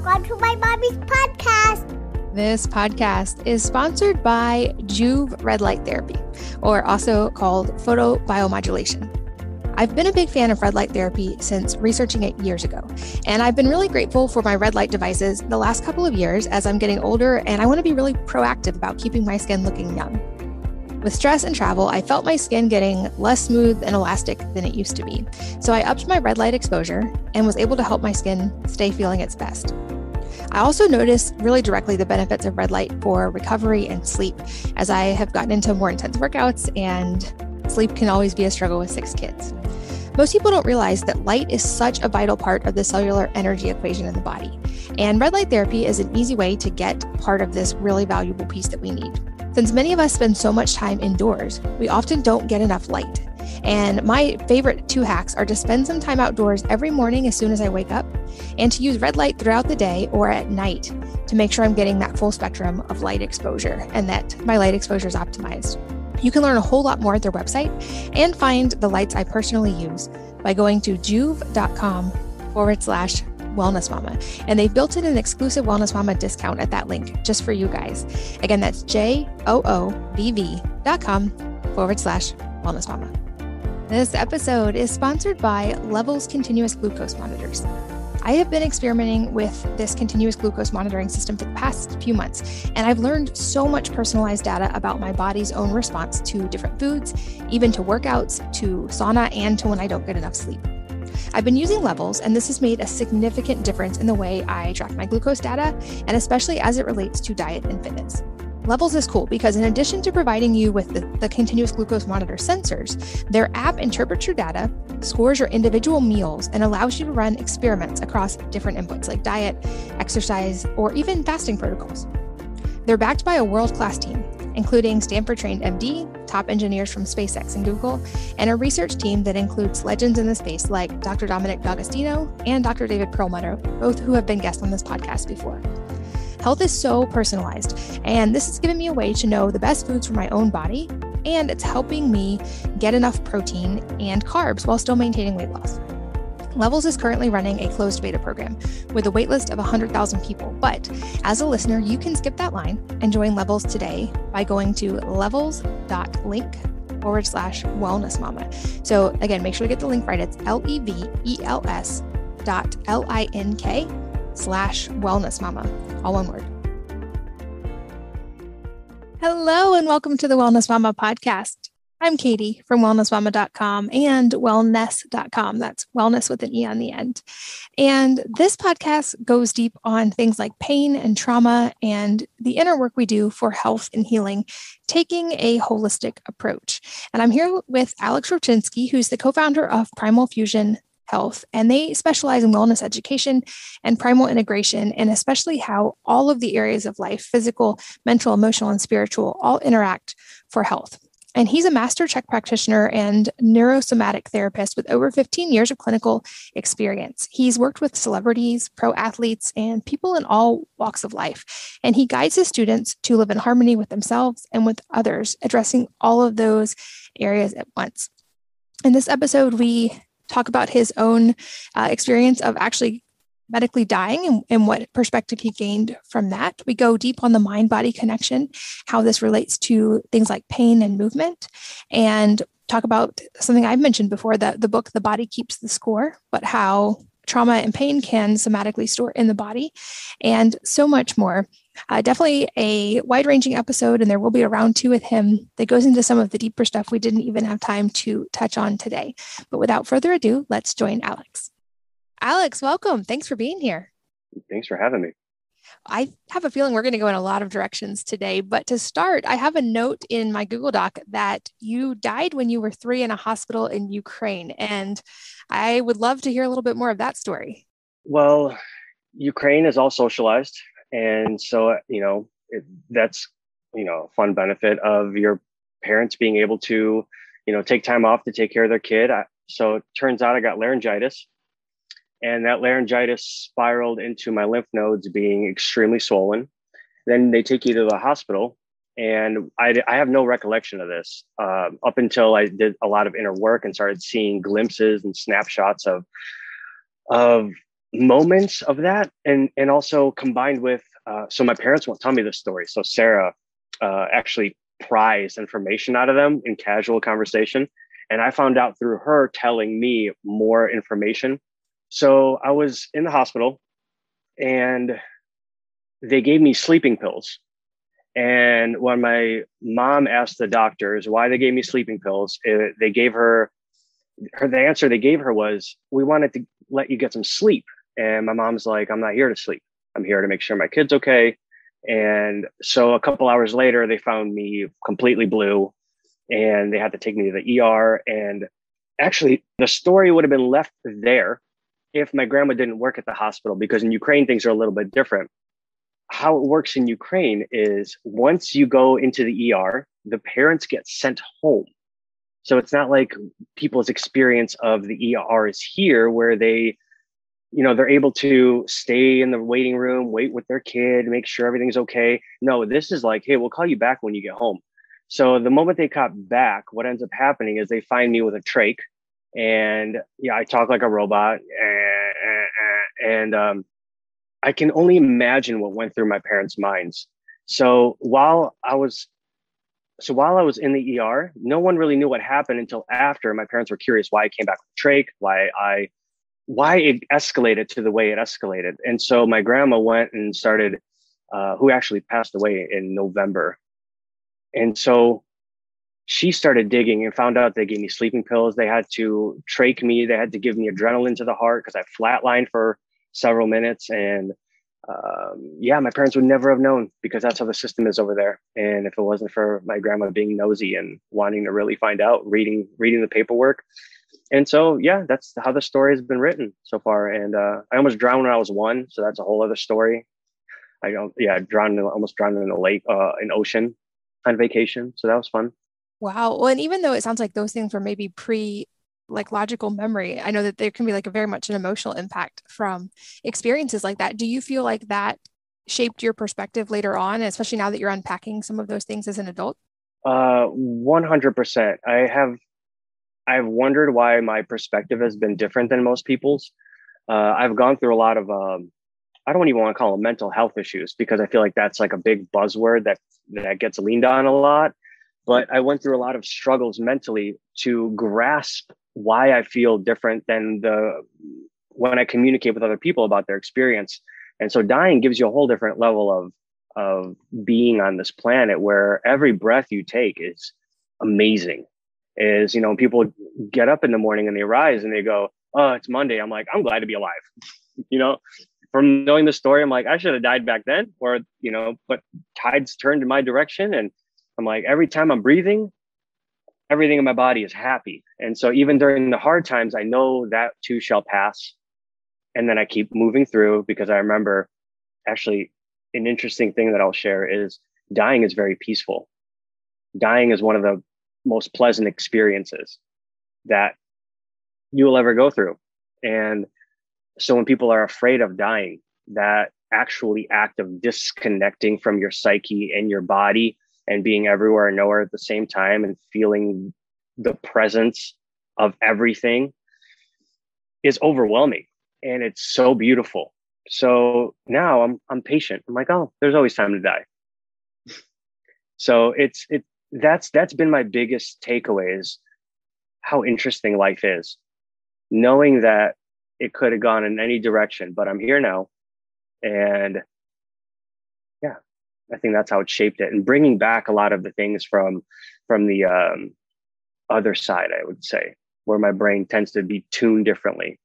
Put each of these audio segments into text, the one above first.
Welcome to my mommy's podcast. This podcast is sponsored by Joovv Red Light Therapy, or also called photobiomodulation. I've been a big fan of red light therapy since researching it years ago, and I've been really grateful for my red light devices the last couple of years as I'm getting older and I want to be really proactive about keeping my skin looking young. With stress and travel, I felt my skin getting less smooth and elastic than it used to be. So I upped my red light exposure and was able to help my skin stay feeling its best. I also noticed really directly the benefits of red light for recovery and sleep as I have gotten into more intense workouts and sleep can always be a struggle with six kids. Most people don't realize that light is such a vital part of the cellular energy equation in the body. And red light therapy is an easy way to get part of this really valuable piece that we need. Since many of us spend so much time indoors, we often don't get enough light. And my favorite two hacks are to spend some time outdoors every morning as soon as I wake up, and to use red light throughout the day or at night to make sure I'm getting that full spectrum of light exposure and that my light exposure is optimized. You can learn a whole lot more at their website and find the lights I personally use by going to joovv.com forward slash wellness mama. And they've built in an exclusive wellness mama discount at that link just for you guys. Again, that's J O O V V dot com forward slash wellness mama. This episode is sponsored by Levels Continuous Glucose Monitors. I have been experimenting with this continuous glucose monitoring system for the past few months, and I've learned so much personalized data about my body's own response to different foods, even to workouts, to sauna, and to when I don't get enough sleep. I've been using levels, and this has made a significant difference in the way I track my glucose data, and especially as it relates to diet and fitness. Levels is cool because, in addition to providing you with the, the, continuous glucose monitor sensors, their app interprets your data, scores your individual meals, and allows you to run experiments across different inputs like diet, exercise, or even fasting protocols. They're backed by a world class team, including Stanford trained MD, top engineers from SpaceX and Google, and a research team that includes legends in the space like Dr. Dominic D'Agostino and Dr. David Perlmutter, both who have been guests on this podcast before. Health is so personalized, and this has given me a way to know the best foods for my own body, and it's helping me get enough protein and carbs while still maintaining weight loss. Levels is currently running a closed beta program with a waitlist of 100,000 people. But as a listener, you can skip that line and join Levels today by going to levels.link forward slash wellness mama. So again, make sure to get the link right. It's L E V E L S dot L I N K slash wellness mama, all one word. Hello, and welcome to the Wellness Mama podcast. I'm Katie from wellnessmama.com and wellnesse.com. That's wellness with an E on the end. And this podcast goes deep on things like pain and trauma and the inner work we do for health and healing, taking a holistic approach. And I'm here with Aleks Rybchinskiy, who's the co founder of Primal Fusion Health, and they specialize in wellness education and primal integration, and especially how all of the areas of life physical, mental, emotional, and spiritual all interact for health. And he's a master CHEK practitioner and neurosomatic therapist with over 15 years of clinical experience. He's worked with celebrities, pro athletes, and people in all walks of life. And he guides his students to live in harmony with themselves and with others, addressing all of those areas at once. In this episode, we talk about his own uh, experience of actually medically dying and, and, what perspective he gained from that. We go deep on the mind body connection, how this relates to things like pain and movement, and talk about something I've mentioned before that the book, The Body Keeps the Score, but how trauma and pain can somatically store in the body, and so much more. Uh, definitely a wide ranging episode, and there will be a round two with him that goes into some of the deeper stuff we didn't even have time to touch on today. But without further ado, let's join Aleks. Aleks, welcome. Thanks for being here. Thanks for having me. I have a feeling we're going to go in a lot of directions today. But to start, I have a note in my Google Doc that you died when you were three in a hospital in Ukraine. And I would love to hear a little bit more of that story. Well, Ukraine is all socialized and so you know it, that's you know a fun benefit of your parents being able to you know take time off to take care of their kid I, so it turns out i got laryngitis and that laryngitis spiraled into my lymph nodes being extremely swollen. Then they take you to the hospital and I, I have no recollection of this uh, up until I did a lot of inner work and started seeing glimpses and snapshots of of moments of that and and also combined with uh, so my parents won't tell me this story. So sarah uh, actually pries information out of them in casual conversation and i found out through her telling me more information so i was in the hospital and they gave me sleeping pills. And when my mom asked the doctors why they gave me sleeping pills it, they gave her her the answer they gave her was we wanted to let you get some sleep. And my mom's like i'm not here to sleep. I'm here to make sure my kid's okay. And so a couple hours later they found me completely blue and they had to take me to the er and actually the story would have been left there if my grandma didn't work at the hospital because in ukraine things are a little bit different how it works in ukraine is once you go into the er the parents get sent home so it's not like people's experience of the ER is here where they, you know, they're able to stay in the waiting room, wait with their kid, make sure everything's okay. No, this is like, hey, we'll call you back when you get home. So the moment they got back, what ends up happening is they find me with a trach and yeah, I talk like a robot and, and um, I can only imagine what went through my parents' minds. So while I was so while I was in the ER, no one really knew what happened until after my parents were curious why I came back with trach, why I why it escalated to the way it escalated. And so my grandma went and started, uh, who actually passed away in November. And so she started digging and found out they gave me sleeping pills. They had to trach me. They had to give me adrenaline to the heart because I flatlined for several minutes. And um, yeah, my parents would never have known because that's how the system is over there. And if it wasn't for my grandma being nosy and wanting to really find out, reading reading the paperwork, and so yeah, that's how the story has been written so far. And uh, I almost drowned when I was one, so that's a whole other story. I don't, yeah, drowned, almost drowned in a lake, uh, an ocean, on vacation. So that was fun. Wow. Well, and even though it sounds like those things were maybe pre like logical memory i know that there can be like a very much an emotional impact from experiences like that. Do you feel like that shaped your perspective later on especially now that you're unpacking some of those things as an adult? Uh 100% i have i've wondered why my perspective has been different than most people's. Uh, i've gone through a lot of um, i don't even want to call them mental health issues because i feel like that's like a big buzzword that that gets leaned on a lot but i went through a lot of struggles mentally to grasp why I feel different than the when I communicate with other people about their experience. And so dying gives you a whole different level of of being on this planet where every breath you take is amazing. Is you know, people get up in the morning and they rise and they go, Oh, it's Monday. I'm like, I'm glad to be alive. you know, from knowing the story, I'm like, I should have died back then, or you know, but tides turned in my direction. And I'm like, every time I'm breathing, everything in my body is happy. And so even during the hard times, I know that too shall pass. And then I keep moving through because I remember actually an interesting thing that I'll share is dying is very peaceful. Dying is one of the most pleasant experiences that you will ever go through. And so when people are afraid of dying, that actually act of disconnecting from your psyche and your body and being everywhere and nowhere at the same time and feeling the presence of everything is overwhelming and it's so beautiful. So now I'm I'm patient. I'm like, oh, there's always time to die. so it's it that's that's been my biggest takeaway is how interesting life is. Knowing that it could have gone in any direction, but I'm here now. And I think that's how it shaped it, and bringing back a lot of the things from from the um, other side, I would say, where my brain tends to be tuned differently.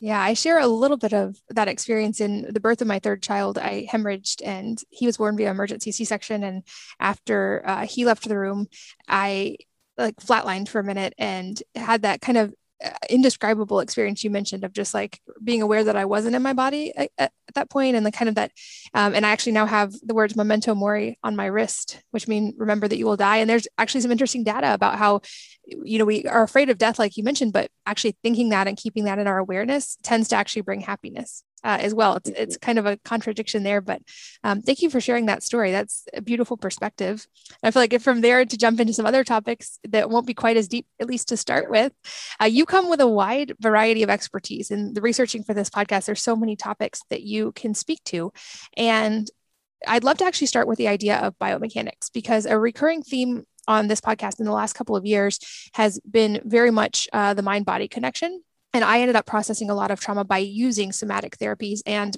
Yeah, I share a little bit of that experience in the birth of my third child. I hemorrhaged and he was born via emergency C section. And after uh, he left the room, I like flatlined for a minute and had that kind of indescribable experience you mentioned of just like being aware that I wasn't in my body at, at that point and the kind of that um, and I actually now have the words memento mori on my wrist which mean remember that you will die. And there's actually some interesting data about how you know we are afraid of death like you mentioned but actually thinking that and keeping that in our awareness tends to actually bring happiness uh, as well. It's, it's kind of a contradiction there, but um, thank you for sharing that story. That's a beautiful perspective. I feel like if from there to jump into some other topics that won't be quite as deep, at least to start with, uh, you come with a wide variety of expertise. In the researching for this podcast, there's so many topics that you can speak to. And I'd love to actually start with the idea of biomechanics because a recurring theme on this podcast in the last couple of years has been very much uh, the mind body connection and I ended up processing a lot of trauma by using somatic therapies and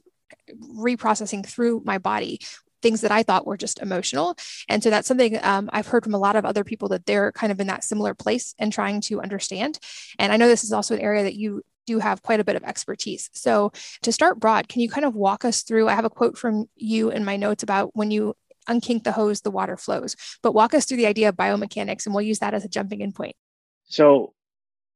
reprocessing through my body things that I thought were just emotional. And so that's something um, I've heard from a lot of other people that they're kind of in that similar place and trying to understand. And I know this is also an area that you do have quite a bit of expertise. So to start broad, can you kind of walk us through? I have a quote from you in my notes about when you unkink the hose, the water flows. But walk us through the idea of biomechanics, and we'll use that as a jumping in point. So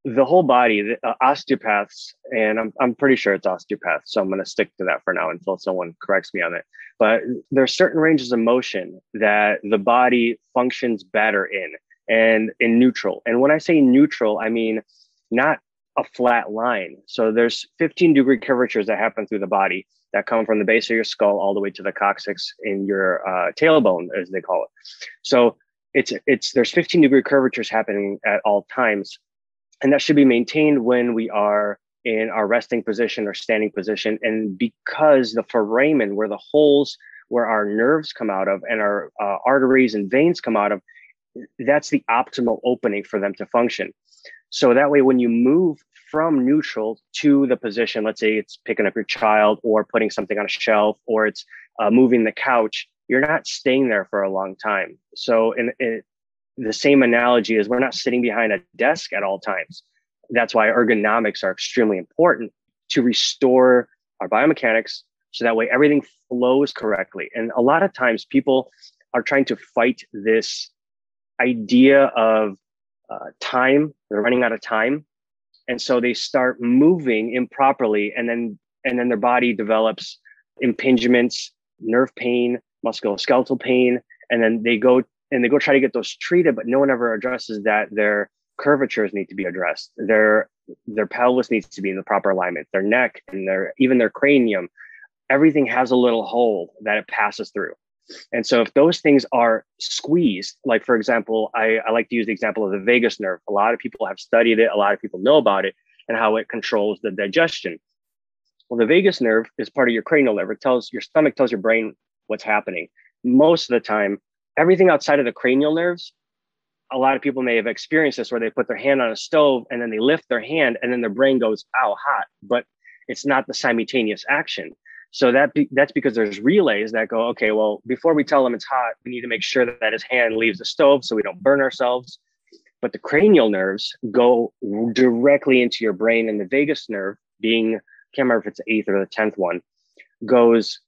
the whole body, uh, osteopaths, and I'm, I'm pretty sure it's osteopaths, so I'm going to stick to that for now until someone corrects me on it. But there are certain ranges of motion that the body functions better in and in neutral. And when I say neutral, I mean not a flat line. So there's 15 degree curvatures that happen through the body that come from the base of your skull all the way to the coccyx in your uh, tailbone, as they call it. So it's it's there's 15 degree curvatures happening at all times and that should be maintained when we are in our resting position or standing position. And because the foramen, where the holes where our nerves come out of and our uh, arteries and veins come out of, that's the optimal opening for them to function. So that way, when you move from neutral to the position, let's say it's picking up your child or putting something on a shelf or it's uh, moving the couch, you're not staying there for a long time. So, in, in, the same analogy is we're not sitting behind a desk at all times. That's why ergonomics are extremely important to restore our biomechanics so that way everything flows correctly. And a lot of times people are trying to fight this idea of uh, time, they're running out of time. And so they start moving improperly and then and then their body develops impingements, nerve pain, musculoskeletal pain, and then they go and they go try to get those treated, but no one ever addresses that their curvatures need to be addressed. Their their pelvis needs to be in the proper alignment. Their neck and their even their cranium, everything has a little hole that it passes through. And so if those things are squeezed, like for example, I, I like to use the example of the vagus nerve. A lot of people have studied it, a lot of people know about it and how it controls the digestion. Well, the vagus nerve is part of your cranial nerve. It tells your stomach tells your brain what's happening. Most of the time, everything outside of the cranial nerves a lot of people may have experienced this where they put their hand on a stove and then they lift their hand and then their brain goes ow hot but it's not the simultaneous action. So that be, that's because there's relays that go okay well before we tell him it's hot we need to make sure that, that his hand leaves the stove so we don't burn ourselves. But the cranial nerves go directly into your brain and the vagus nerve being I can't remember if it's the eighth or the tenth one goes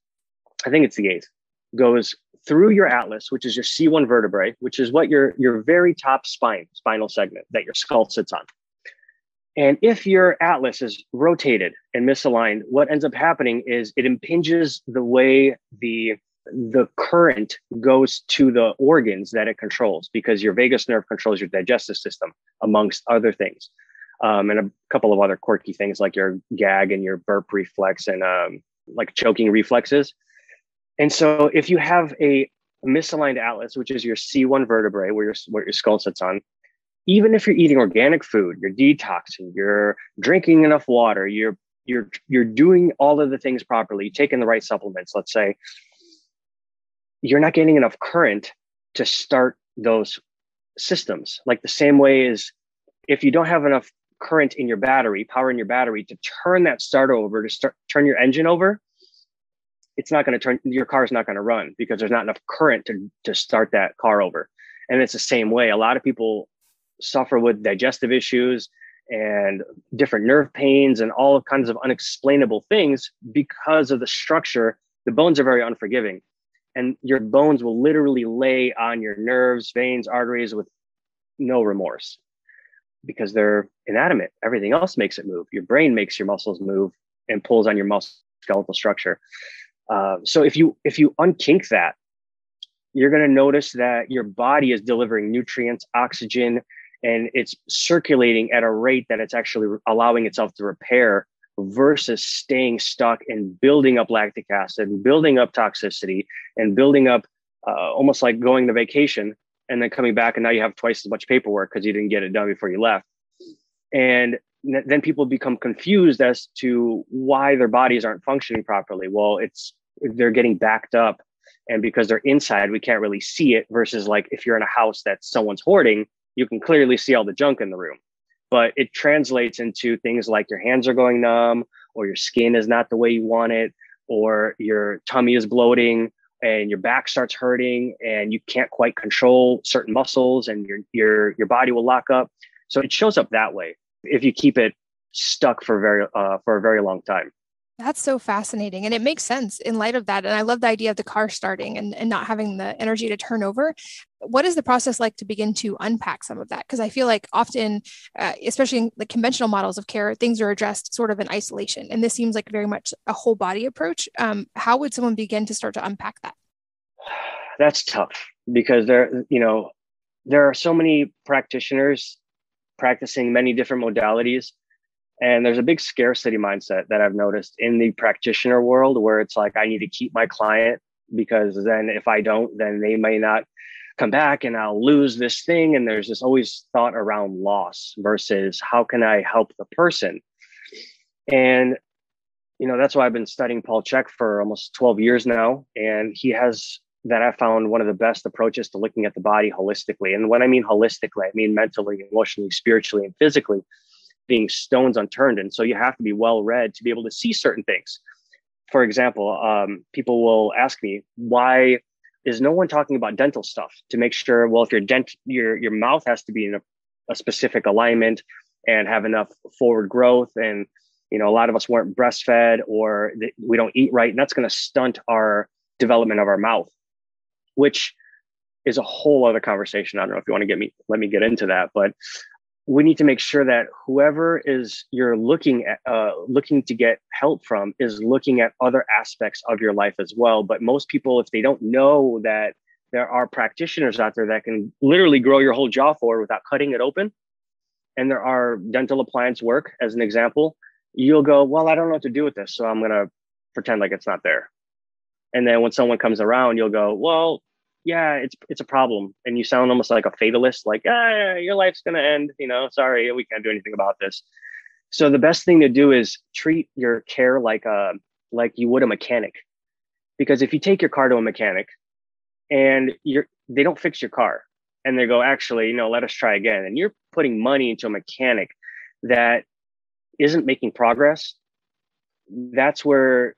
i think it's the eighth goes through your atlas, which is your C1 vertebrae, which is what your, your very top spine, spinal segment that your skull sits on. And if your atlas is rotated and misaligned, what ends up happening is it impinges the way the the current goes to the organs that it controls because your vagus nerve controls your digestive system amongst other things um, and a couple of other quirky things like your gag and your burp reflex and um, like choking reflexes and so if you have a misaligned atlas, which is your C1 vertebrae, where your, where your skull sits on, even if you're eating organic food, you're detoxing, you're drinking enough water, you're you're you're doing all of the things properly, taking the right supplements, let's say, you're not getting enough current to start those systems. Like the same way as if you don't have enough current in your battery, power in your battery to turn that starter over to start turn your engine over, it's not going to turn your car is not going to run because there's not enough current to, to start that car over. And it's the same way. A lot of people suffer with digestive issues and different nerve pains and all kinds of unexplainable things because of the structure. The bones are very unforgiving. And your bones will literally lay on your nerves veins arteries with no remorse because they're inanimate. Everything else makes it move. Your brain makes your muscles move and pulls on your muscle skeletal structure uh, so if you if you unkink that, you're going to notice that your body is delivering nutrients, oxygen, and it's circulating at a rate that it's actually allowing itself to repair versus staying stuck and building up lactic acid and building up toxicity and building up uh, almost like going to vacation and then coming back and now you have twice as much paperwork because you didn't get it done before you left. And then people become confused as to why their bodies aren't functioning properly. Well it's they're getting backed up and because they're inside we can't really see it versus like if you're in a house that someone's hoarding you can clearly see all the junk in the room. But it translates into things like your hands are going numb or your skin is not the way you want it or your tummy is bloating and your back starts hurting and you can't quite control certain muscles and your your your body will lock up. So it shows up that way if you keep it stuck for very uh, for a very long time that's so fascinating. And it makes sense in light of that. And I love the idea of the car starting and, and not having the energy to turn over. What is the process like to begin to unpack some of that? Because I feel like often, uh, especially in the conventional models of care, things are addressed sort of in isolation. And this seems like very much a whole body approach. Um, how would someone begin to start to unpack that? That's tough because there, you know, there are so many practitioners practicing many different modalities and there's a big scarcity mindset that I've noticed in the practitioner world where it's like, I need to keep my client because then if I don't, then they may not come back and I'll lose this thing. And there's this always thought around loss versus how can I help the person? And, you know, that's why I've been studying Paul Chek for almost 12 years now. And he has that I found one of the best approaches to looking at the body holistically. And when I mean holistically, I mean mentally, emotionally, spiritually, and physically being stones unturned. And so you have to be well read to be able to see certain things. For example, um, people will ask me, why is no one talking about dental stuff to make sure, well, if your dent, your, your mouth has to be in a, a specific alignment and have enough forward growth. And, you know, a lot of us weren't breastfed or th- we don't eat right. And that's going to stunt our development of our mouth, which is a whole other conversation. I don't know if you want to get me, let me get into that, but we need to make sure that whoever is you're looking at uh, looking to get help from is looking at other aspects of your life as well but most people if they don't know that there are practitioners out there that can literally grow your whole jaw forward without cutting it open and there are dental appliance work as an example you'll go well i don't know what to do with this so i'm to pretend like it's not there and then when someone comes around you'll go well yeah, it's it's a problem, and you sound almost like a fatalist, like ah, your life's gonna end. You know, sorry, we can't do anything about this. So the best thing to do is treat your care like a like you would a mechanic, because if you take your car to a mechanic, and you're they don't fix your car, and they go, actually, you know, let us try again, and you're putting money into a mechanic that isn't making progress. That's where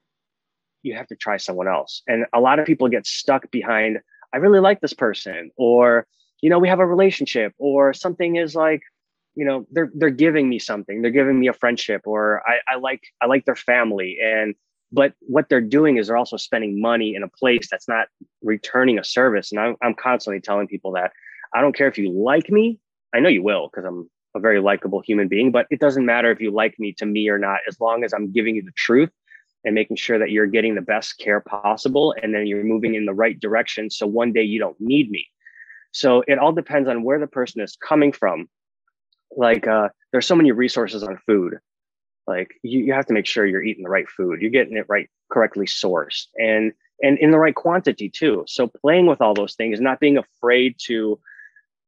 you have to try someone else. And a lot of people get stuck behind I really like this person, or you know, we have a relationship, or something is like, you know, they're they're giving me something, they're giving me a friendship, or I, I like I like their family, and but what they're doing is they're also spending money in a place that's not returning a service. And I'm, I'm constantly telling people that I don't care if you like me. I know you will because I'm a very likable human being, but it doesn't matter if you like me to me or not, as long as I'm giving you the truth and making sure that you're getting the best care possible and then you're moving in the right direction so one day you don't need me. So it all depends on where the person is coming from. Like uh, there's so many resources on food. Like you, you have to make sure you're eating the right food. You're getting it right correctly sourced and and in the right quantity too. So playing with all those things not being afraid to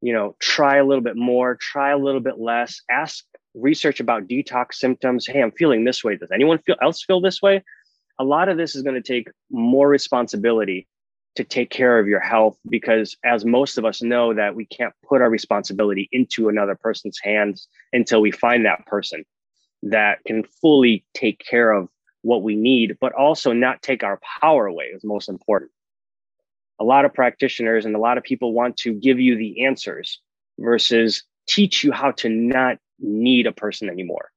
you know try a little bit more try a little bit less ask research about detox symptoms. Hey, I'm feeling this way. Does anyone feel else feel this way? A lot of this is going to take more responsibility to take care of your health because as most of us know that we can't put our responsibility into another person's hands until we find that person that can fully take care of what we need but also not take our power away is most important a lot of practitioners and a lot of people want to give you the answers versus teach you how to not need a person anymore.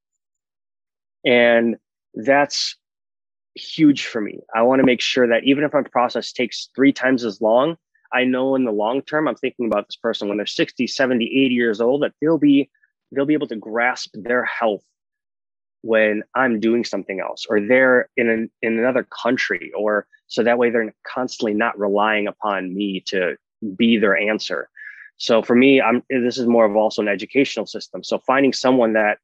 And that's huge for me. I want to make sure that even if my process takes three times as long, I know in the long term, I'm thinking about this person when they're 60, 70, 80 years old, that they'll be they'll be able to grasp their health when I'm doing something else, or they're in an, in another country, or so that way they're constantly not relying upon me to be their answer. So for me, I'm this is more of also an educational system. So finding someone that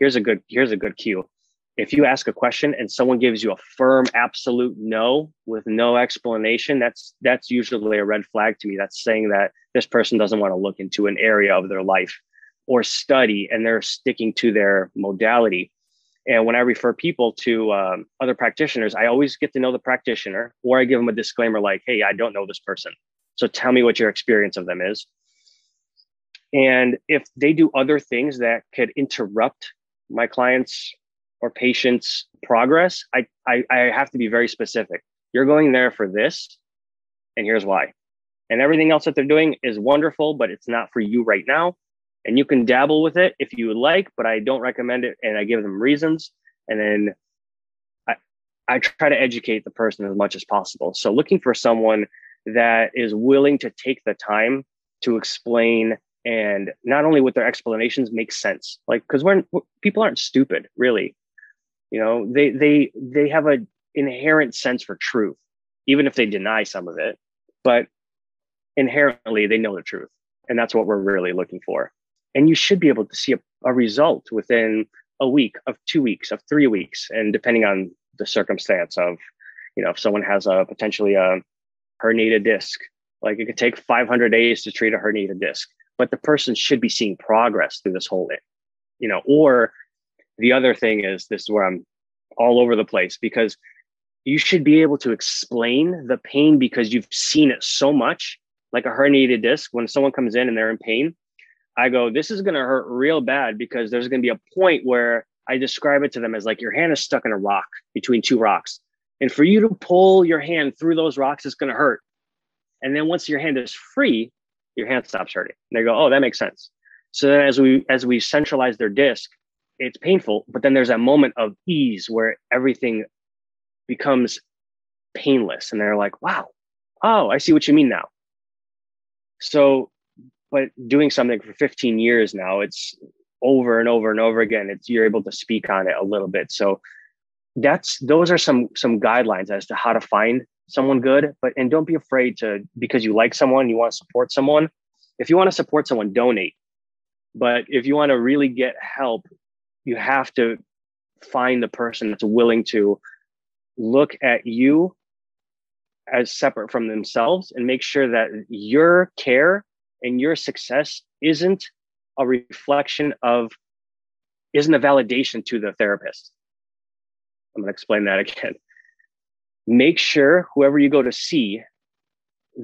here's a good here's a good cue. if you ask a question and someone gives you a firm absolute no with no explanation that's that's usually a red flag to me that's saying that this person doesn't want to look into an area of their life or study and they're sticking to their modality and when i refer people to um, other practitioners i always get to know the practitioner or i give them a disclaimer like hey i don't know this person so tell me what your experience of them is and if they do other things that could interrupt my clients or patient's progress, I, I, I have to be very specific. You're going there for this, and here's why. And everything else that they're doing is wonderful, but it's not for you right now. And you can dabble with it if you would like, but I don't recommend it. And I give them reasons. And then I, I try to educate the person as much as possible. So looking for someone that is willing to take the time to explain and not only with their explanations make sense like because we're people aren't stupid really. You know they they they have an inherent sense for truth even if they deny some of it. But inherently they know the truth and that's what we're really looking for. And you should be able to see a, a result within a week of two weeks of three weeks and depending on the circumstance of you know if someone has a potentially a herniated disc like it could take 500 days to treat a herniated disc but the person should be seeing progress through this whole thing, you know or the other thing is this is where I'm all over the place because you should be able to explain the pain because you've seen it so much, like a herniated disc. When someone comes in and they're in pain, I go, This is going to hurt real bad because there's going to be a point where I describe it to them as like your hand is stuck in a rock between two rocks. And for you to pull your hand through those rocks, it's going to hurt. And then once your hand is free, your hand stops hurting. And they go, Oh, that makes sense. So then as we as we centralize their disc, it's painful, but then there's that moment of ease where everything becomes painless. And they're like, wow, oh, I see what you mean now. So, but doing something for 15 years now, it's over and over and over again. It's you're able to speak on it a little bit. So that's those are some some guidelines as to how to find someone good. But and don't be afraid to because you like someone, you want to support someone. If you want to support someone, donate. But if you want to really get help, you have to find the person that's willing to look at you as separate from themselves and make sure that your care and your success isn't a reflection of isn't a validation to the therapist i'm going to explain that again make sure whoever you go to see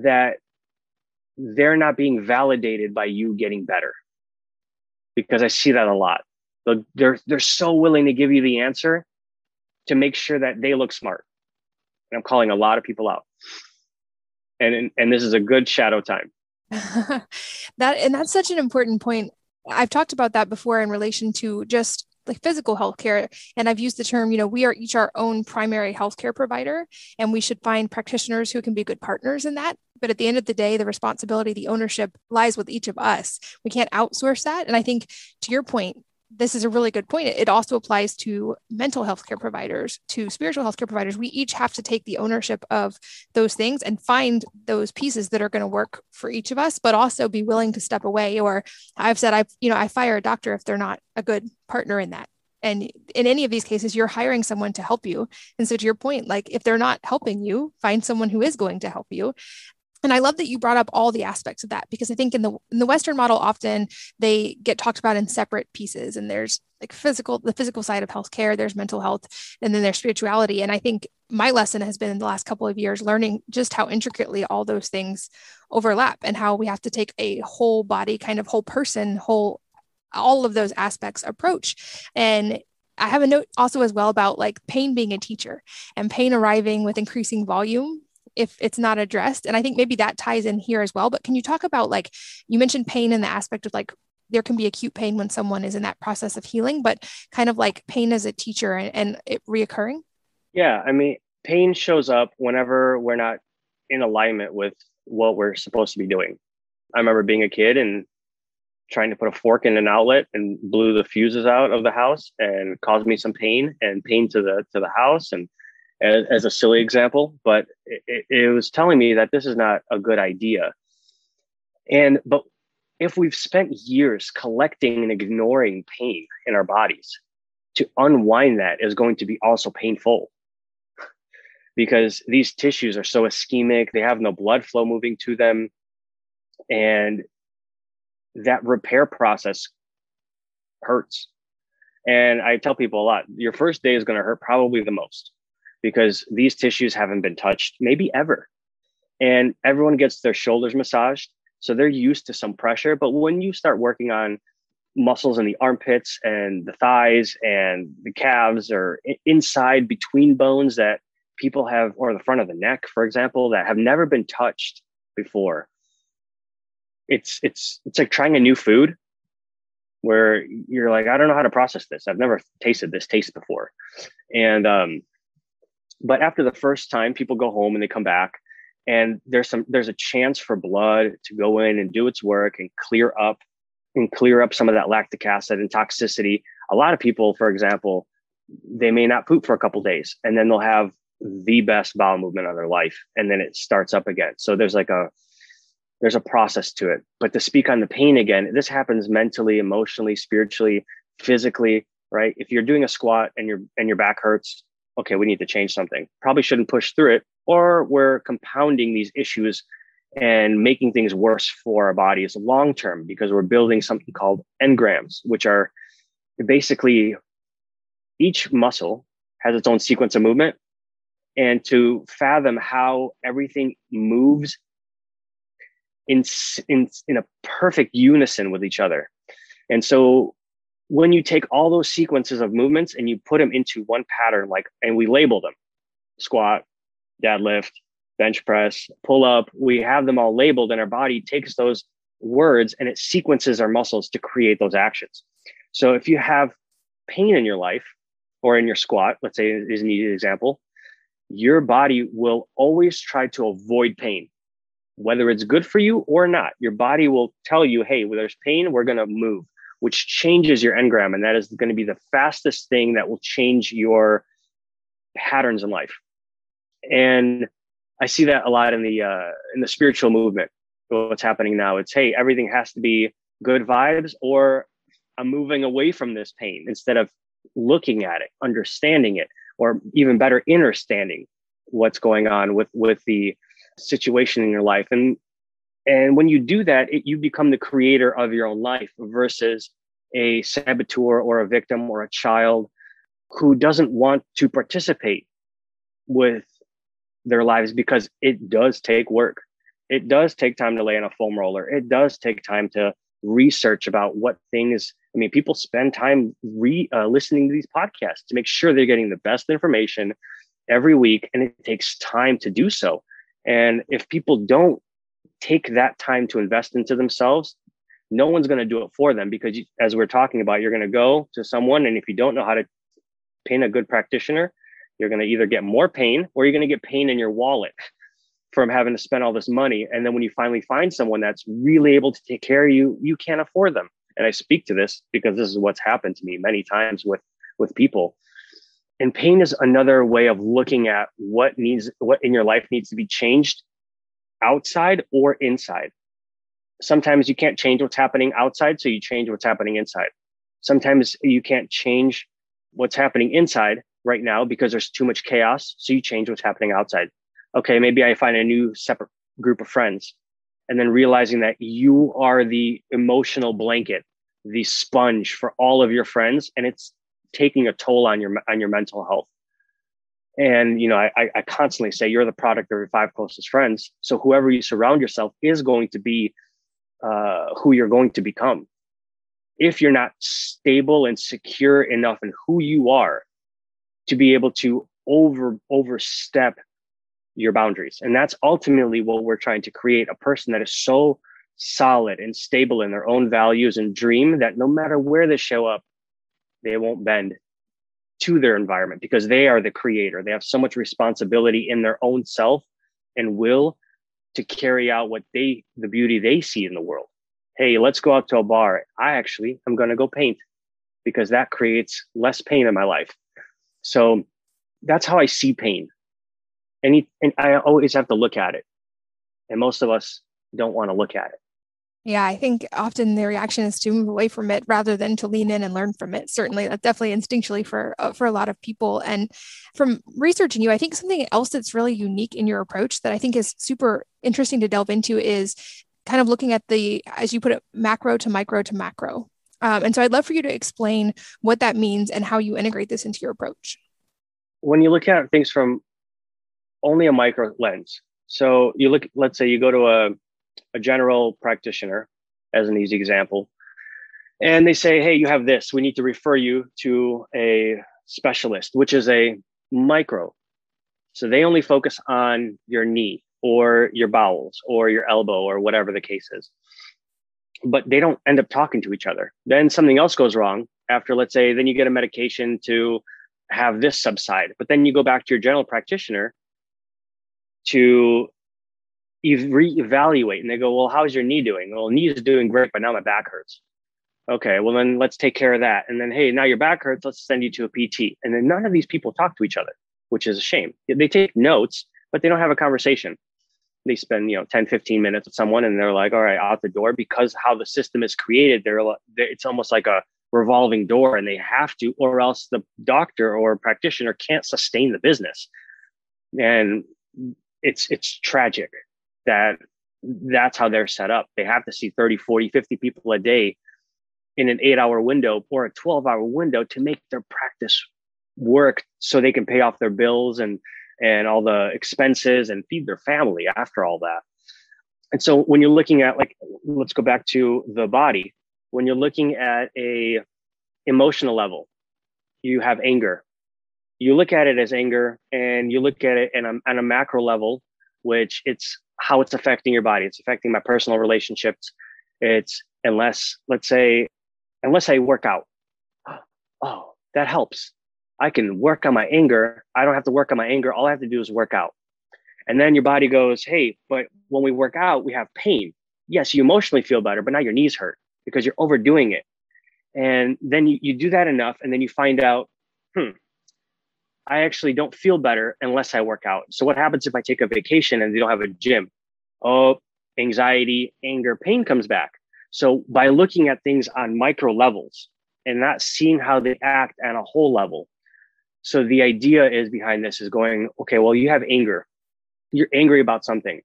that they're not being validated by you getting better because i see that a lot they're they're so willing to give you the answer to make sure that they look smart. And I'm calling a lot of people out. And and, this is a good shadow time. that and that's such an important point. I've talked about that before in relation to just like physical healthcare. And i've used the term you know we are each our own primary healthcare provider and we should find practitioners who can be good partners in that. But at the end of the day the responsibility the ownership lies with each of us. We can't outsource that. And i think to your point this is a really good point. It also applies to mental health care providers, to spiritual health care providers. We each have to take the ownership of those things and find those pieces that are going to work for each of us, but also be willing to step away. Or I've said, I've, you know, I fire a doctor if they're not a good partner in that. And in any of these cases, you're hiring someone to help you. And so, to your point, like if they're not helping you, find someone who is going to help you and i love that you brought up all the aspects of that because i think in the in the western model often they get talked about in separate pieces and there's like physical the physical side of healthcare there's mental health and then there's spirituality. And i think my lesson has been in the last couple of years learning just how intricately all those things overlap and how we have to take a whole body kind of whole person whole all of those aspects approach. And I have a note also as well about like pain being a teacher and pain arriving with increasing volume if it's not addressed. And I think maybe that ties in here as well. But can you talk about like you mentioned pain in the aspect of like there can be acute pain when someone is in that process of healing, but kind of like pain as a teacher and, and it reoccurring? Yeah. I mean, pain shows up whenever we're not in alignment with what we're supposed to be doing. I remember being a kid and trying to put a fork in an outlet and blew the fuses out of the house and caused me some pain and pain to the to the house and as, as a silly example, but it, it was telling me that this is not a good idea. And, but if we've spent years collecting and ignoring pain in our bodies to unwind that is going to be also painful because these tissues are so ischemic, they have no blood flow moving to them. And that repair process hurts. And I tell people a lot your first day is going to hurt probably the most because these tissues haven't been touched, maybe ever. And everyone gets their shoulders massaged. So they're used to some pressure. But when you start working on muscles in the armpits and the thighs and the calves or inside between bones that people have, or the front of the neck, for example, that have never been touched before. It's it's it's like trying a new food where you're like, I don't know how to process this. I've never tasted this taste before. And um, but after the first time, people go home and they come back and there's some there's a chance for blood to go in and do its work and clear up and clear up some of that lactic acid and toxicity. A lot of people, for example, they may not poop for a couple days and then they'll have the best bowel movement of their life and then it starts up again. So there's like a there's a process to it. But to speak on the pain again, this happens mentally, emotionally, spiritually, physically, right? If you're doing a squat and your and your back hurts, okay, we need to change something. Probably shouldn't push through it or we're compounding these issues and making things worse for our bodies long term because we're building something called engrams, which are basically each muscle has its own sequence of movement. And to fathom how everything moves in, in, in a perfect unison with each other. And so when you take all those sequences of movements and you put them into one pattern, like, and we label them squat, deadlift, bench press, pull up. We have them all labeled, and our body takes those words and it sequences our muscles to create those actions. So if you have pain in your life or in your squat, let's say is an easy example, your body will always try to avoid pain, whether it's good for you or not. Your body will tell you, hey, there's pain, we're going to move, which changes your engram. And that is going to be the fastest thing that will change your patterns in life. And I see that a lot in the uh, in the spiritual movement. What's happening now? It's hey, everything has to be good vibes, or I'm moving away from this pain instead of looking at it, understanding it, or even better, understanding what's going on with with the situation in your life. And and when you do that, it, you become the creator of your own life versus a saboteur or a victim or a child who doesn't want to participate with their lives because it does take work. It does take time to lay on a foam roller. It does take time to research about what things. I mean, people spend time re uh, listening to these podcasts to make sure they're getting the best information every week, and it takes time to do so. And if people don't take that time to invest into themselves, no one's going to do it for them because, you, as we're talking about, you're going to go to someone, and if you don't know how to pain a good practitioner, you're going to either get more pain or you're going to get pain in your wallet from having to spend all this money. And then when you finally find someone that's really able to take care of you, you can't afford them. And I speak to this because this is what's happened to me many times with with people. And pain is another way of looking at what needs what in your life needs to be changed outside or inside. Sometimes you can't change what's happening outside, so you change what's happening inside. Sometimes you can't change what's happening inside, right now because there's too much chaos. So you change what's happening outside. Okay, maybe I find a new separate group of friends. And then realizing that you are the emotional blanket, the sponge for all of your friends, and it's taking a toll on your on your mental health. And you know, I, I constantly say you're the product of your five closest friends. So whoever you surround yourself is going to be uh, who you're going to become. If you're not stable and secure enough in who you are to be able to over overstep your boundaries and that's ultimately what we're trying to create a person that is so solid and stable in their own values and dream that no matter where they show up they won't bend to their environment because they are the creator they have so much responsibility in their own self and will to carry out what they the beauty they see in the world hey let's go out to a bar i actually i'm going to go paint because that creates less pain in my life so that's how I see pain. And, he, and I always have to look at it. And most of us don't want to look at it. Yeah, I think often the reaction is to move away from it rather than to lean in and learn from it. Certainly, that's definitely instinctually for uh, for a lot of people. And from researching you, I think something else that's really unique in your approach that I think is super interesting to delve into is kind of looking at the, as you put it, macro to micro to macro. Um, and so, I'd love for you to explain what that means and how you integrate this into your approach. When you look at things from only a micro lens, so you look, let's say you go to a a general practitioner, as an easy example, and they say, hey, you have this. We need to refer you to a specialist, which is a micro. So they only focus on your knee or your bowels or your elbow or whatever the case is. But they don't end up talking to each other. Then something else goes wrong after, let's say, then you get a medication to have this subside. But then you go back to your general practitioner to you reevaluate and they go, well, how's your knee doing? Well, knee is doing great, but now my back hurts. Okay, well then let's take care of that. And then, hey, now your back hurts. Let's send you to a PT. And then none of these people talk to each other, which is a shame. They take notes, but they don't have a conversation. They spend, you know, 10, 15 minutes with someone and they're like, all right, out the door because how the system is created, they're, it's almost like a revolving door and they have to, or else the doctor or practitioner can't sustain the business. And it's, it's tragic that that's how they're set up. They have to see 30, 40, 50 people a day in an eight hour window or a 12 hour window to make their practice work so they can pay off their bills and and all the expenses and feed their family after all that. And so when you're looking at like let's go back to the body, when you're looking at a emotional level, you have anger. You look at it as anger and you look at it in a, on a macro level, which it's how it's affecting your body. It's affecting my personal relationships. It's unless, let's say, unless I work out. Oh, that helps. I can work on my anger. I don't have to work on my anger. All I have to do is work out. And then your body goes, hey, but when we work out, we have pain. Yes, you emotionally feel better, but now your knees hurt because you're overdoing it. And then you, you do that enough, and then you find out, hmm, I actually don't feel better unless I work out. So what happens if I take a vacation and they don't have a gym? Oh, anxiety, anger, pain comes back. So by looking at things on micro levels and not seeing how they act on a whole level. So the idea is behind this is going, okay, well, you have anger. You're angry about something.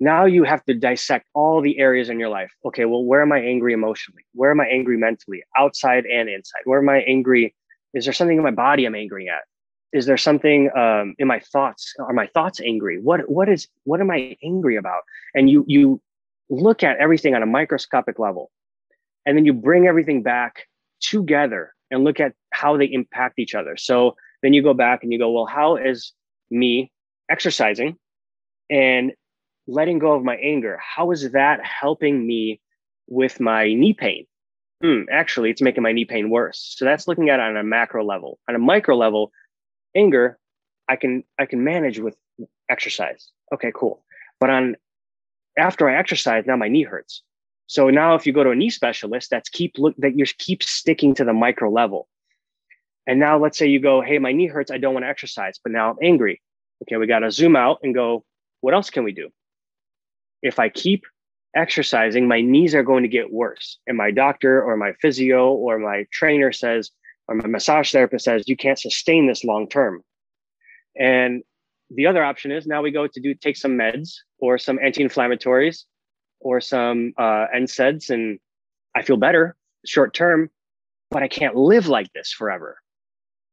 Now you have to dissect all the areas in your life. Okay, well, where am I angry emotionally? Where am I angry mentally, outside and inside? Where am I angry is there something in my body I'm angry at? Is there something um, in my thoughts? Are my thoughts angry? What what is what am I angry about? And you you look at everything on a microscopic level, and then you bring everything back together and look at how they impact each other. So then you go back and you go, well, how is me exercising and letting go of my anger? How is that helping me with my knee pain? Hmm, actually, it's making my knee pain worse. So that's looking at it on a macro level. On a micro level, anger, I can I can manage with exercise. Okay, cool. But on after I exercise, now my knee hurts. So now if you go to a knee specialist, that's keep look that you keep sticking to the micro level. And now let's say you go, hey, my knee hurts, I don't want to exercise, but now I'm angry. Okay, we got to zoom out and go, what else can we do? If I keep exercising, my knees are going to get worse. And my doctor or my physio or my trainer says, or my massage therapist says, you can't sustain this long term. And the other option is now we go to do take some meds or some anti-inflammatories or some uh, NSAIDs, and I feel better short term, but I can't live like this forever.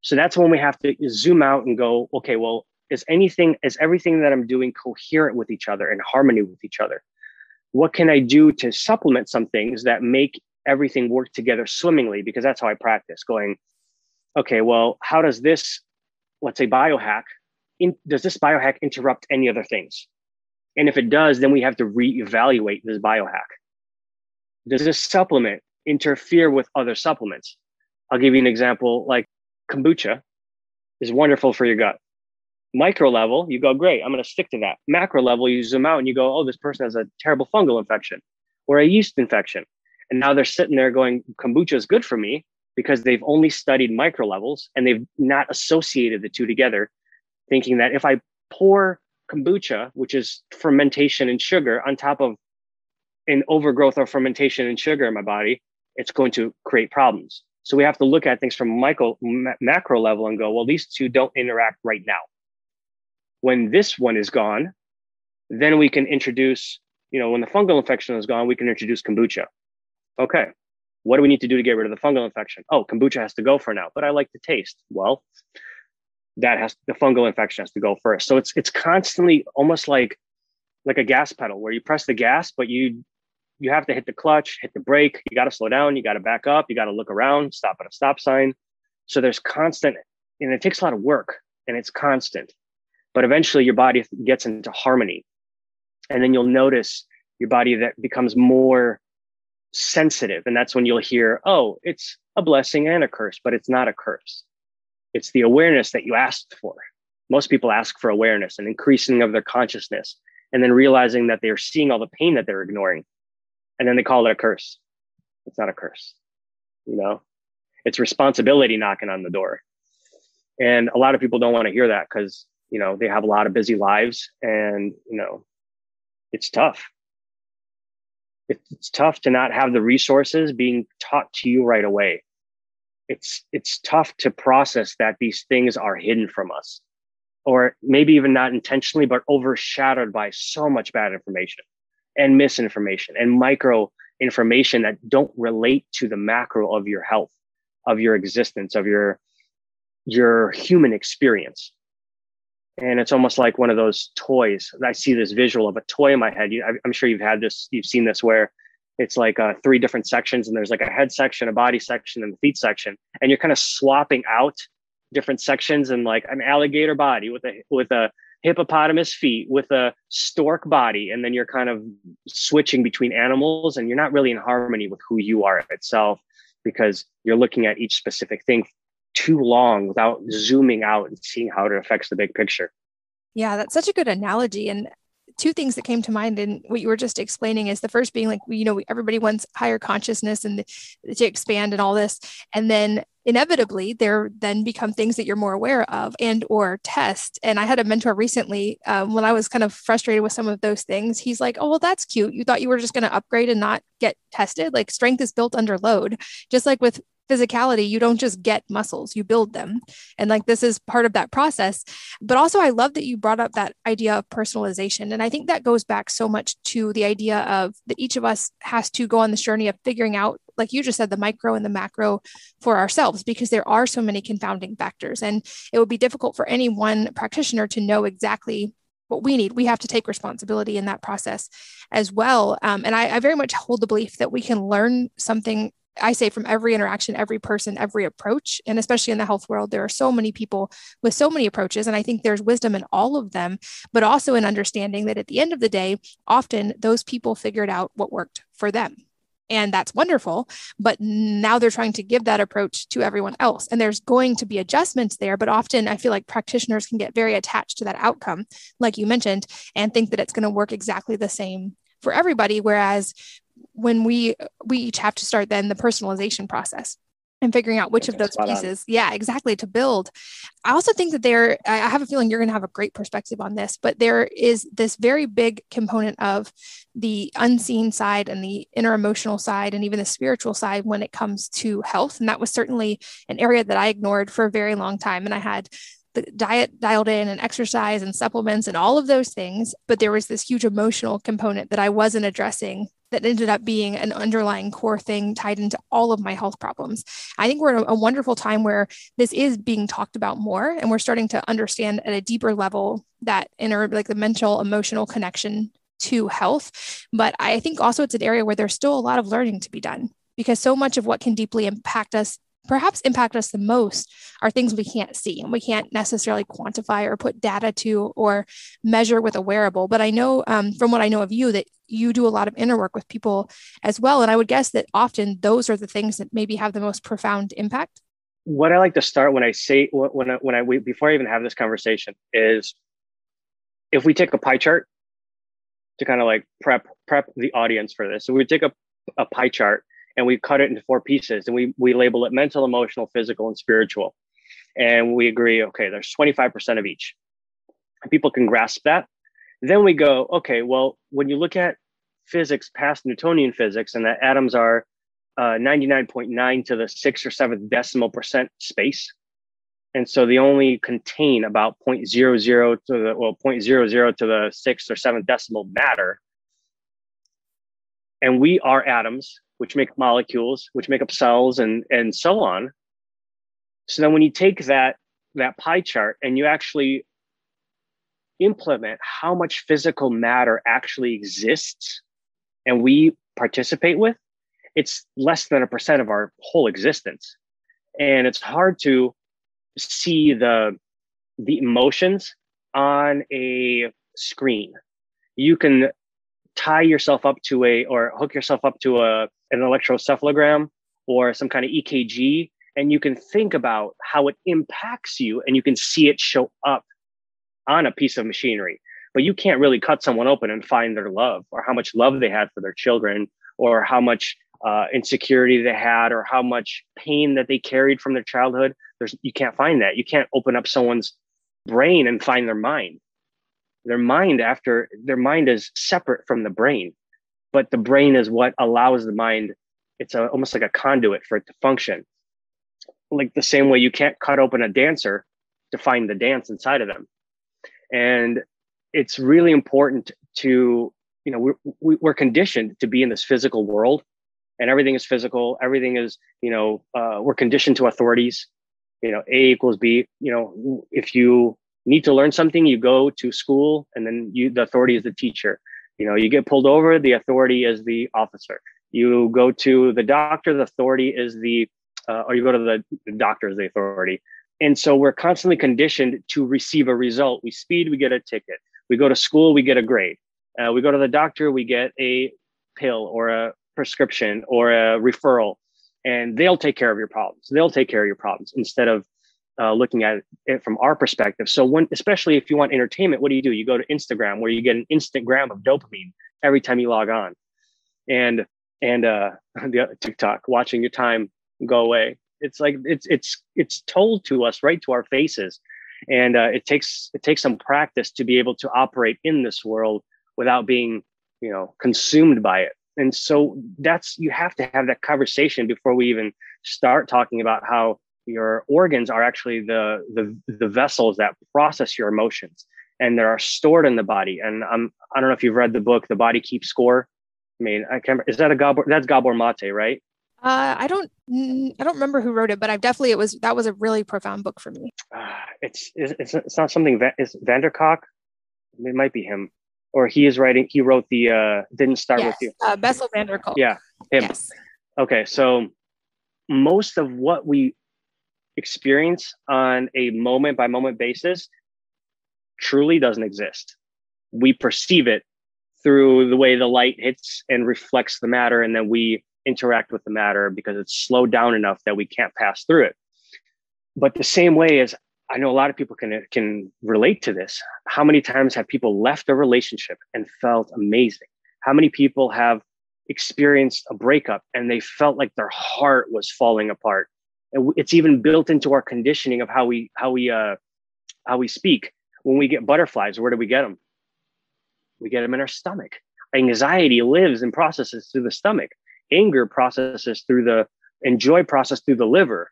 So that's when we have to zoom out and go, okay, well, is anything, is everything that I'm doing coherent with each other and harmony with each other? What can I do to supplement some things that make everything work together swimmingly? Because that's how I practice going, okay, well, how does this, let's say, biohack, in, does this biohack interrupt any other things? And if it does, then we have to reevaluate this biohack. Does this supplement interfere with other supplements? I'll give you an example like kombucha is wonderful for your gut micro level, you go, great, I'm going to stick to that. Macro level, you zoom out and you go, oh, this person has a terrible fungal infection or a yeast infection. And now they're sitting there going, kombucha is good for me because they've only studied micro levels and they've not associated the two together, thinking that if I pour kombucha, which is fermentation and sugar, on top of an overgrowth or fermentation and sugar in my body, it's going to create problems. So we have to look at things from micro macro level and go, well, these two don't interact right now. When this one is gone, then we can introduce, you know, when the fungal infection is gone, we can introduce kombucha. Okay, what do we need to do to get rid of the fungal infection? Oh, kombucha has to go for now, but I like the taste. Well, that has the fungal infection has to go first. So it's it's constantly almost like like a gas pedal where you press the gas, but you you have to hit the clutch, hit the brake. You got to slow down. You got to back up. You got to look around, stop at a stop sign. So there's constant, and it takes a lot of work, and it's constant. But eventually, your body gets into harmony, and then you'll notice your body that becomes more sensitive, and that's when you'll hear, "Oh, it's a blessing and a curse, but it's not a curse. It's the awareness that you asked for." Most people ask for awareness and increasing of their consciousness, and then realizing that they're seeing all the pain that they're ignoring and then they call it a curse. It's not a curse, you know. It's responsibility knocking on the door, and a lot of people don't want to hear that because you know they have a lot of busy lives, and you know, it's tough. It's tough to not have the resources being taught to you right away. It's it's tough to process that these things are hidden from us, or maybe even not intentionally, but overshadowed by so much bad information and misinformation and micro information that don't relate to the macro of your health of your existence of your your human experience and it's almost like one of those toys. I see this visual of a toy in my head. I'm sure you've had this you've seen this where it's like uh, three different sections and there's like a head section a body section and the feet section. And you're kind of swapping out different sections and like an alligator body with a with a hippopotamus feet with a stork body. And then you're kind of switching between animals and you're not really in harmony with who you are itself because you're looking at each specific thing too long without zooming out and seeing how it affects the big picture. Yeah that's such a good analogy. And two things that came to mind in what you were just explaining is the first being like you know everybody wants higher consciousness and to expand and all this. And then inevitably there then become things that you're more aware of and or test. And i had a mentor recently um, when i was kind of frustrated with some of those things he's like oh well that's cute. You thought you were just going to upgrade and not get tested? Like strength is built under load. Just like with physicality, you don't just get muscles, you build them. And like this is part of that process. But also, I love that you brought up that idea of personalization. And I think that goes back so much to the idea of that each of us has to go on this journey of figuring out, like you just said, the micro and the macro for ourselves, because there are so many confounding factors. And it would be difficult for any one practitioner to know exactly what we need. We have to take responsibility in that process as well. Um, and I, I, very much hold the belief that we can learn something I say from every interaction, every person, every approach, and especially in the health world, there are so many people with so many approaches. And I think there's wisdom in all of them, but also in understanding that at the end of the day, often those people figured out what worked for them. And that's wonderful. But now they're trying to give that approach to everyone else. And there's going to be adjustments there. But often I feel like practitioners can get very attached to that outcome, like you mentioned, and think that it's going to work exactly the same for everybody. Whereas when we we each have to start then the personalization process and figuring out which of those pieces on. yeah exactly to build. I also think that there i have a feeling you're going to have a great perspective on this but there is this very big component of the unseen side and the inner emotional side and even the spiritual side when it comes to health. And that was certainly an area that i ignored for a very long time. And i had the diet dialed in and exercise and supplements and all of those things but there was this huge emotional component that i wasn't addressing that ended up being an underlying core thing tied into all of my health problems. I think we're in a, wonderful time where this is being talked about more and we're starting to understand at a deeper level that inner, like the mental, emotional connection to health. But I think also it's an area where there's still a lot of learning to be done because so much of what can deeply impact us perhaps impact us the most are things we can't see and we can't necessarily quantify or put data to or measure with a wearable. But I know um, from what I know of you that you do a lot of inner work with people as well. And I would guess that often those are the things that maybe have the most profound impact. What I like to start when I say, when I, when I, before I even have this conversation is if we take a pie chart to kind of like prep, prep the audience for this. So we take a, a pie chart and we cut it into four pieces and we we label it mental, emotional, physical, and spiritual. And we agree, okay, there's 25% of each. People can grasp that. Then we go, okay, well, when you look at physics past Newtonian physics, and that atoms are uh, 99.9 to the sixth or seventh decimal percent space. And so they only contain about 0.00 to the, well, 0.00 to the sixth or seventh decimal matter. And we are atoms, which make molecules, which make up cells and, and so on. So then when you take that, that pie chart and you actually implement how much physical matter actually exists and we participate with, it's less than a percent of our whole existence. And it's hard to see the the emotions on a screen. You can tie yourself up to a or hook yourself up to a an electroencephalogram or some kind of EKG and you can think about how it impacts you and you can see it show up on a piece of machinery. But you can't really cut someone open and find their love or how much love they had for their children or how much uh, insecurity they had or how much pain that they carried from their childhood. There's you can't find that. You can't open up someone's brain and find their mind their mind after their mind is separate from the brain but the brain is what allows the mind it's a, almost like a conduit for it to function. Like the same way you can't cut open a dancer to find the dance inside of them. And it's really important to you know we're, we're conditioned to be in this physical world and everything is physical everything is you know uh, we're conditioned to authorities. You know a equals b you know if you need to learn something you go to school and then you the authority is the teacher. You know you get pulled over the authority is the officer. You go to the doctor the authority is the uh, or you go to the, the doctor is the authority. And so we're constantly conditioned to receive a result. We speed we get a ticket. We go to school we get a grade. Uh, we go to the doctor we get a pill or a prescription or a referral. And they'll take care of your problems. They'll take care of your problems instead of uh, looking at it from our perspective. So when especially if you want entertainment what do you do? You go to instagram where you get an instant gram of dopamine every time you log on. And and uh the tiktok watching your time go away. It's like it's it's it's told to us right to our faces. And uh, it takes it takes some practice to be able to operate in this world without being you know consumed by it. And so that's you have to have that conversation before we even start talking about how your organs are actually the the, the vessels that process your emotions and they are stored in the body and i'm i don't know if you've read the book the body keeps score i mean i can't is that a gabor that's gabor mate right uh, I don't, I don't remember who wrote it, but I've definitely it was that was a really profound book for me. Uh, it's, it's it's not something that is van der It might be him or he is writing. He wrote the uh, "Didn't Start yes, with You." Uh, Bessel van der Kolk. Yeah, him. Yes. Okay, so most of what we experience on a moment by moment basis truly doesn't exist. We perceive it through the way the light hits and reflects the matter, and then we interact with the matter because it's slowed down enough that we can't pass through it. But the same way as I know a lot of people can can relate to this. How many times have people left a relationship and felt amazing? How many people have experienced a breakup and they felt like their heart was falling apart? And it's even built into our conditioning of how we how we uh how we speak. When we get butterflies, where do we get them? We get them in our stomach. Anxiety lives and processes through the stomach. Anger processes through the and joy process through the liver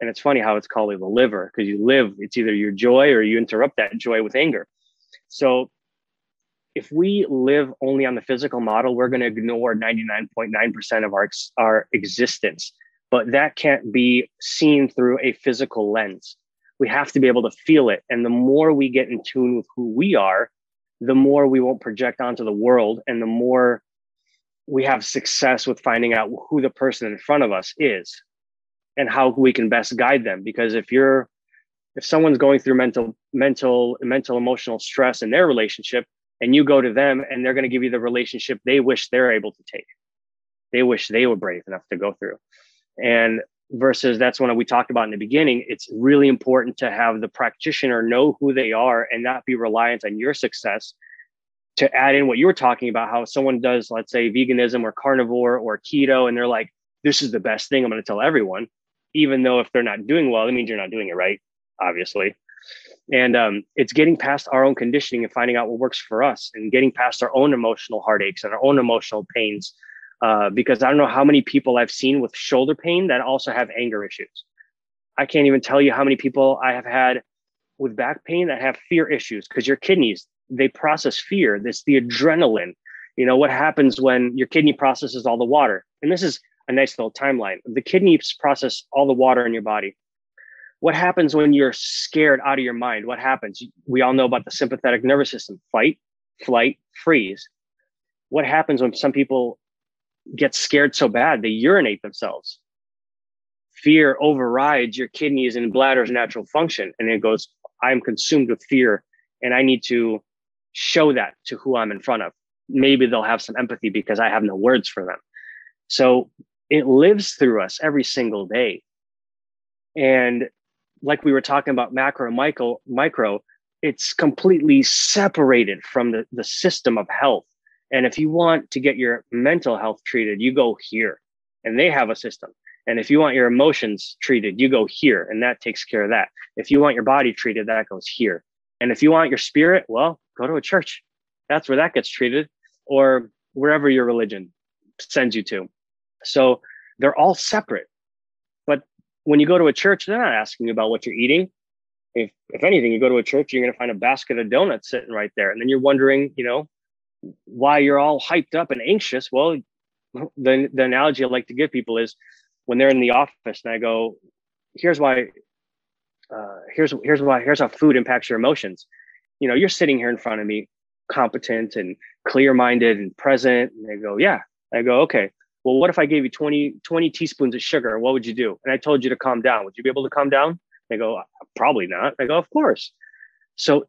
and it's funny how it's called the liver because you live, it's either your joy or you interrupt that joy with anger. So if we live only on the physical model, we're going to ignore 99.9% of our, our existence. But that can't be seen through a physical lens. We have to be able to feel it. And the more we get in tune with who we are, the more we won't project onto the world and the more we have success with finding out who the person in front of us is and how we can best guide them because if you're if someone's going through mental mental mental emotional stress in their relationship and you go to them and they're going to give you the relationship they wish they're able to take they wish they were brave enough to go through and versus that's when we talked about in the beginning it's really important to have the practitioner know who they are and not be reliant on your success to add in what you were talking about how someone does let's say veganism or carnivore or keto and they're like this is the best thing i'm going to tell everyone even though if they're not doing well, that means you're not doing it right, obviously. And um, it's getting past our own conditioning and finding out what works for us and getting past our own emotional heartaches and our own emotional pains. Uh, because I don't know how many people I've seen with shoulder pain that also have anger issues. I can't even tell you how many people I have had with back pain that have fear issues because your kidneys, they process fear. This the adrenaline. You know, what happens when your kidney processes all the water? And this is a nice little timeline. The kidneys process all the water in your body what happens when you're scared out of your mind? What happens? We all know about the sympathetic nervous system fight, flight, freeze. What happens when some people get scared so bad they urinate themselves? Fear overrides your kidneys and bladder's natural function. And it goes, I'm consumed with fear and I need to show that to who I'm in front of. Maybe they'll have some empathy because I have no words for them. So it lives through us every single day. And like we were talking about macro and micro, micro, it's completely separated from the, the system of health. And if you want to get your mental health treated, you go here and they have a system. And if you want your emotions treated, you go here and that takes care of that. If you want your body treated, that goes here. And if you want your spirit, well, go to a church. That's where that gets treated or wherever your religion sends you to. So they're all separate But when you go to a church, they're not asking you about what you're eating. If, if anything, you go to a church, you're going to find a basket of donuts sitting right there. And then you're wondering, you know, why you're all hyped up and anxious. Well, the, the analogy I like to give people is when they're in the office and I go, here's why, uh, here's, here's why, here's how food impacts your emotions. You know, you're sitting here in front of me, competent and clear minded and present. And they go, yeah. I go, okay well, what if I gave you 20, 20 teaspoons of sugar? What would you do? And I told you to calm down. Would you be able to calm down? They go, probably not. I go, of course. So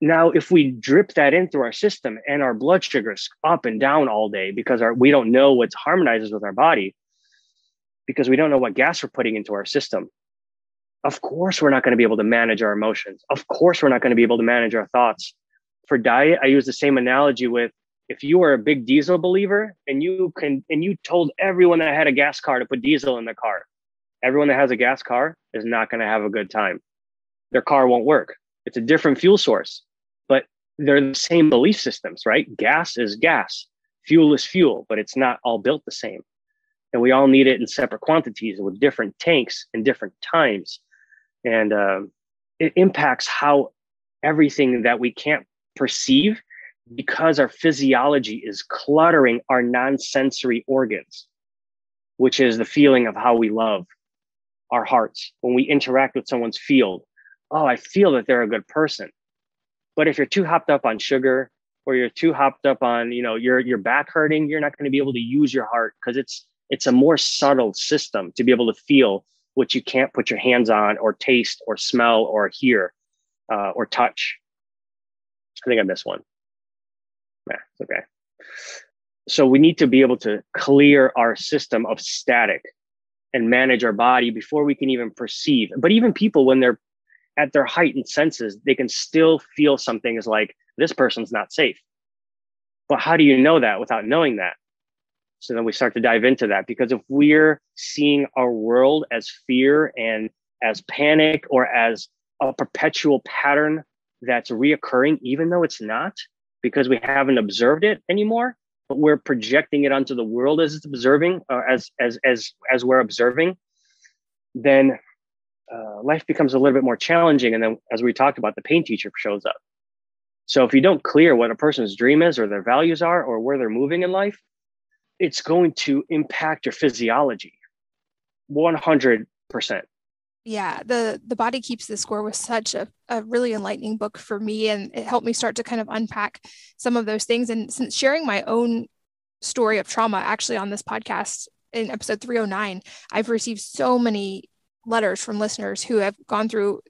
now if we drip that in through our system and our blood sugar's up and down all day because our, we don't know what harmonizes with our body, because we don't know what gas we're putting into our system. Of course, we're not going to be able to manage our emotions. Of course, we're not going to be able to manage our thoughts. For diet, I use the same analogy with if you are a big diesel believer and you can and you told everyone that had a gas car to put diesel in their car everyone that has a gas car is not going to have a good time their car won't work it's a different fuel source but they're the same belief systems right? Gas is gas. Fuel is fuel but it's not all built the same. And we all need it in separate quantities with different tanks and different times. And um, it impacts how everything that we can't perceive because our physiology is cluttering our non-sensory organs which is the feeling of how we love our hearts. When we interact with someone's field oh i feel that they're a good person but if you're too hopped up on sugar or you're too hopped up on you know your your back hurting you're not going to be able to use your heart because it's it's a more subtle system to be able to feel what you can't put your hands on or taste or smell or hear uh, or touch i think i missed one it's okay. So we need to be able to clear our system of static and manage our body before we can even perceive. But even people, when they're at their heightened senses, they can still feel something is like, this person's not safe. But how do you know that without knowing that? So then we start to dive into that because if we're seeing our world as fear and as panic or as a perpetual pattern that's reoccurring, even though it's not, because we haven't observed it anymore, but we're projecting it onto the world as it's observing, or as as as as we're observing, then uh, life becomes a little bit more challenging. And then, as we talked about, the pain teacher shows up. So if you don't clear what a person's dream is, or their values are, or where they're moving in life, it's going to impact your physiology, one hundred percent yeah the the body keeps the score was such a, a really enlightening book for me and it helped me start to kind of unpack some of those things and since sharing my own story of trauma actually on this podcast in episode 309 i've received so many letters from listeners who have gone through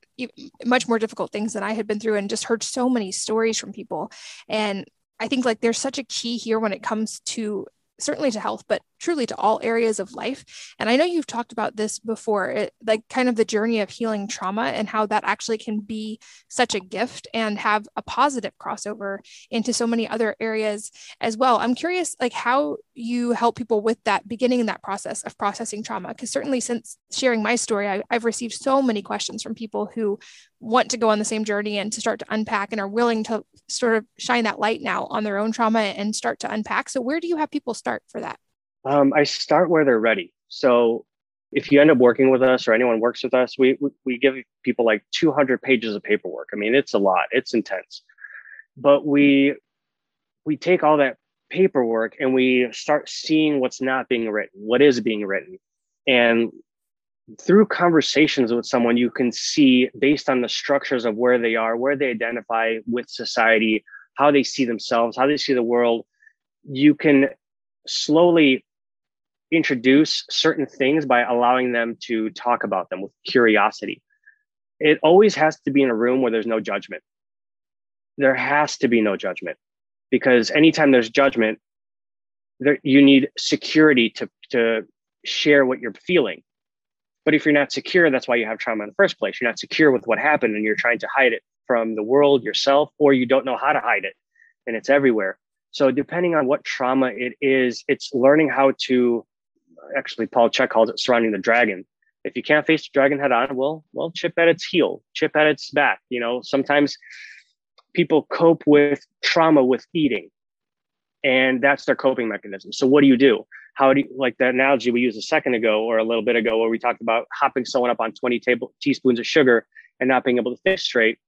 much more difficult things than i had been through and just heard so many stories from people and I think like there's such a key here when it comes to certainly to health, but truly to all areas of life. And I know you've talked about this before, it, like kind of the journey of healing trauma and how that actually can be such a gift and have a positive crossover into so many other areas as well. I'm curious, like how you help people with that beginning in that process of processing trauma. Because certainly since sharing my story I, have received so many questions from people who want to go on the same journey and to start to unpack and are willing to sort of shine that light now on their own trauma and start to unpack. So where do you have people start for that? Um, i start where they're ready. So if you end up working with us or anyone works with us we, we give people like 200 pages of paperwork. I mean it's a lot. It's intense. But we we take all that paperwork and we start seeing what's not being written, what is being written. And through conversations with someone, you can see based on the structures of where they are, where they identify with society, how they see themselves, how they see the world. You can slowly introduce certain things by allowing them to talk about them with curiosity. It always has to be in a room where there's no judgment. There has to be no judgment because anytime there's judgment, there, you need security to, to share what you're feeling. But if you're not secure, that's why you have trauma in the first place. You're not secure with what happened and you're trying to hide it from the world, yourself, or you don't know how to hide it and it's everywhere. So, depending on what trauma it is, it's learning how to actually, Paul Chek calls it surrounding the dragon. If you can't face the dragon head on, well, well, chip at its heel, chip at its back. You know, sometimes people cope with trauma with eating. And that's their coping mechanism. So what do you do? How do you like the analogy we used a second ago or a little bit ago where we talked about hopping someone up on 20 table teaspoons of sugar and not being able to think straight.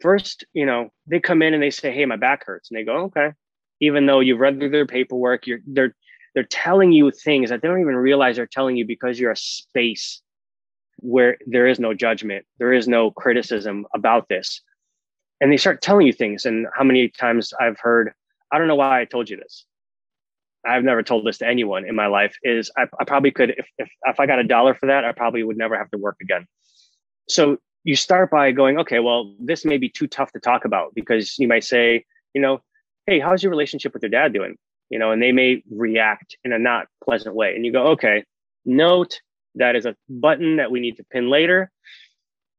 First you know they come in and they say hey my back hurts. And they go okay. Even though you've read through their paperwork you're they're they're telling you things that they don't even realize they're telling you because you're a space where there is no judgment there is no criticism about this and they start telling you things. And how many times I've heard, I don't know why I told you this. I've never told this to anyone in my life. Is I, I probably could if, if if I got a dollar for that, I probably would never have to work again. So you start by going, okay, well, this may be too tough to talk about because you might say, you know, hey, how's your relationship with your dad doing? You know, and they may react in a not pleasant way. And you go, okay, note that is a button that we need to pin later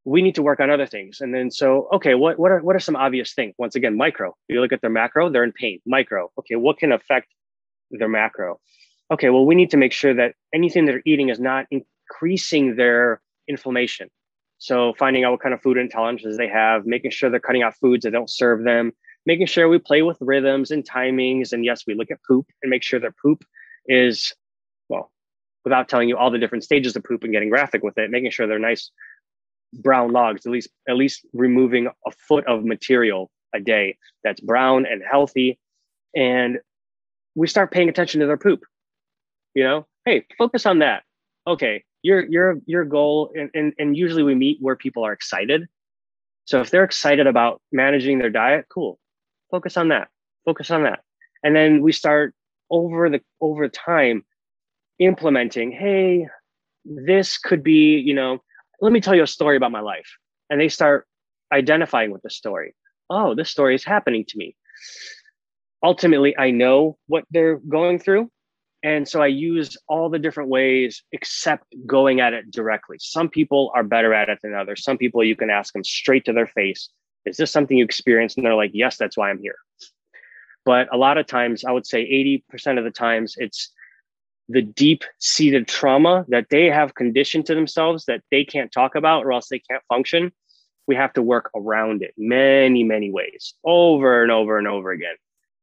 we need to work on other things. And then so, okay, what what are what are some obvious things? Once again, micro. You look at their macro, they're in pain. Micro. Okay, what can affect their macro? Okay, well, we need to make sure that anything they're eating is not increasing their inflammation. So finding out what kind of food intolerances they have, making sure they're cutting out foods that don't serve them, making sure we play with rhythms and timings. And yes, we look at poop and make sure their poop is, well, without telling you all the different stages of poop and getting graphic with it, making sure they're nice brown logs, at least at least removing a foot of material a day that's brown and healthy. And we start paying attention to their poop. You know, hey, focus on that. Okay, your your your goal, and, and, and usually we meet where people are excited. So if they're excited about managing their diet, cool. Focus on that. Focus on that. And then we start over the over time implementing, hey, this could be, you know, let me tell you a story about my life. And they start identifying with the story. Oh, this story is happening to me. Ultimately, I know what they're going through. And so I use all the different ways except going at it directly. Some people are better at it than others. Some people you can ask them straight to their face, Is this something you experienced? And they're like, Yes, that's why I'm here. But a lot of times, I would say 80% of the times, it's the deep seated trauma that they have conditioned to themselves that they can't talk about or else they can't function, we have to work around it many, many ways over and over and over again.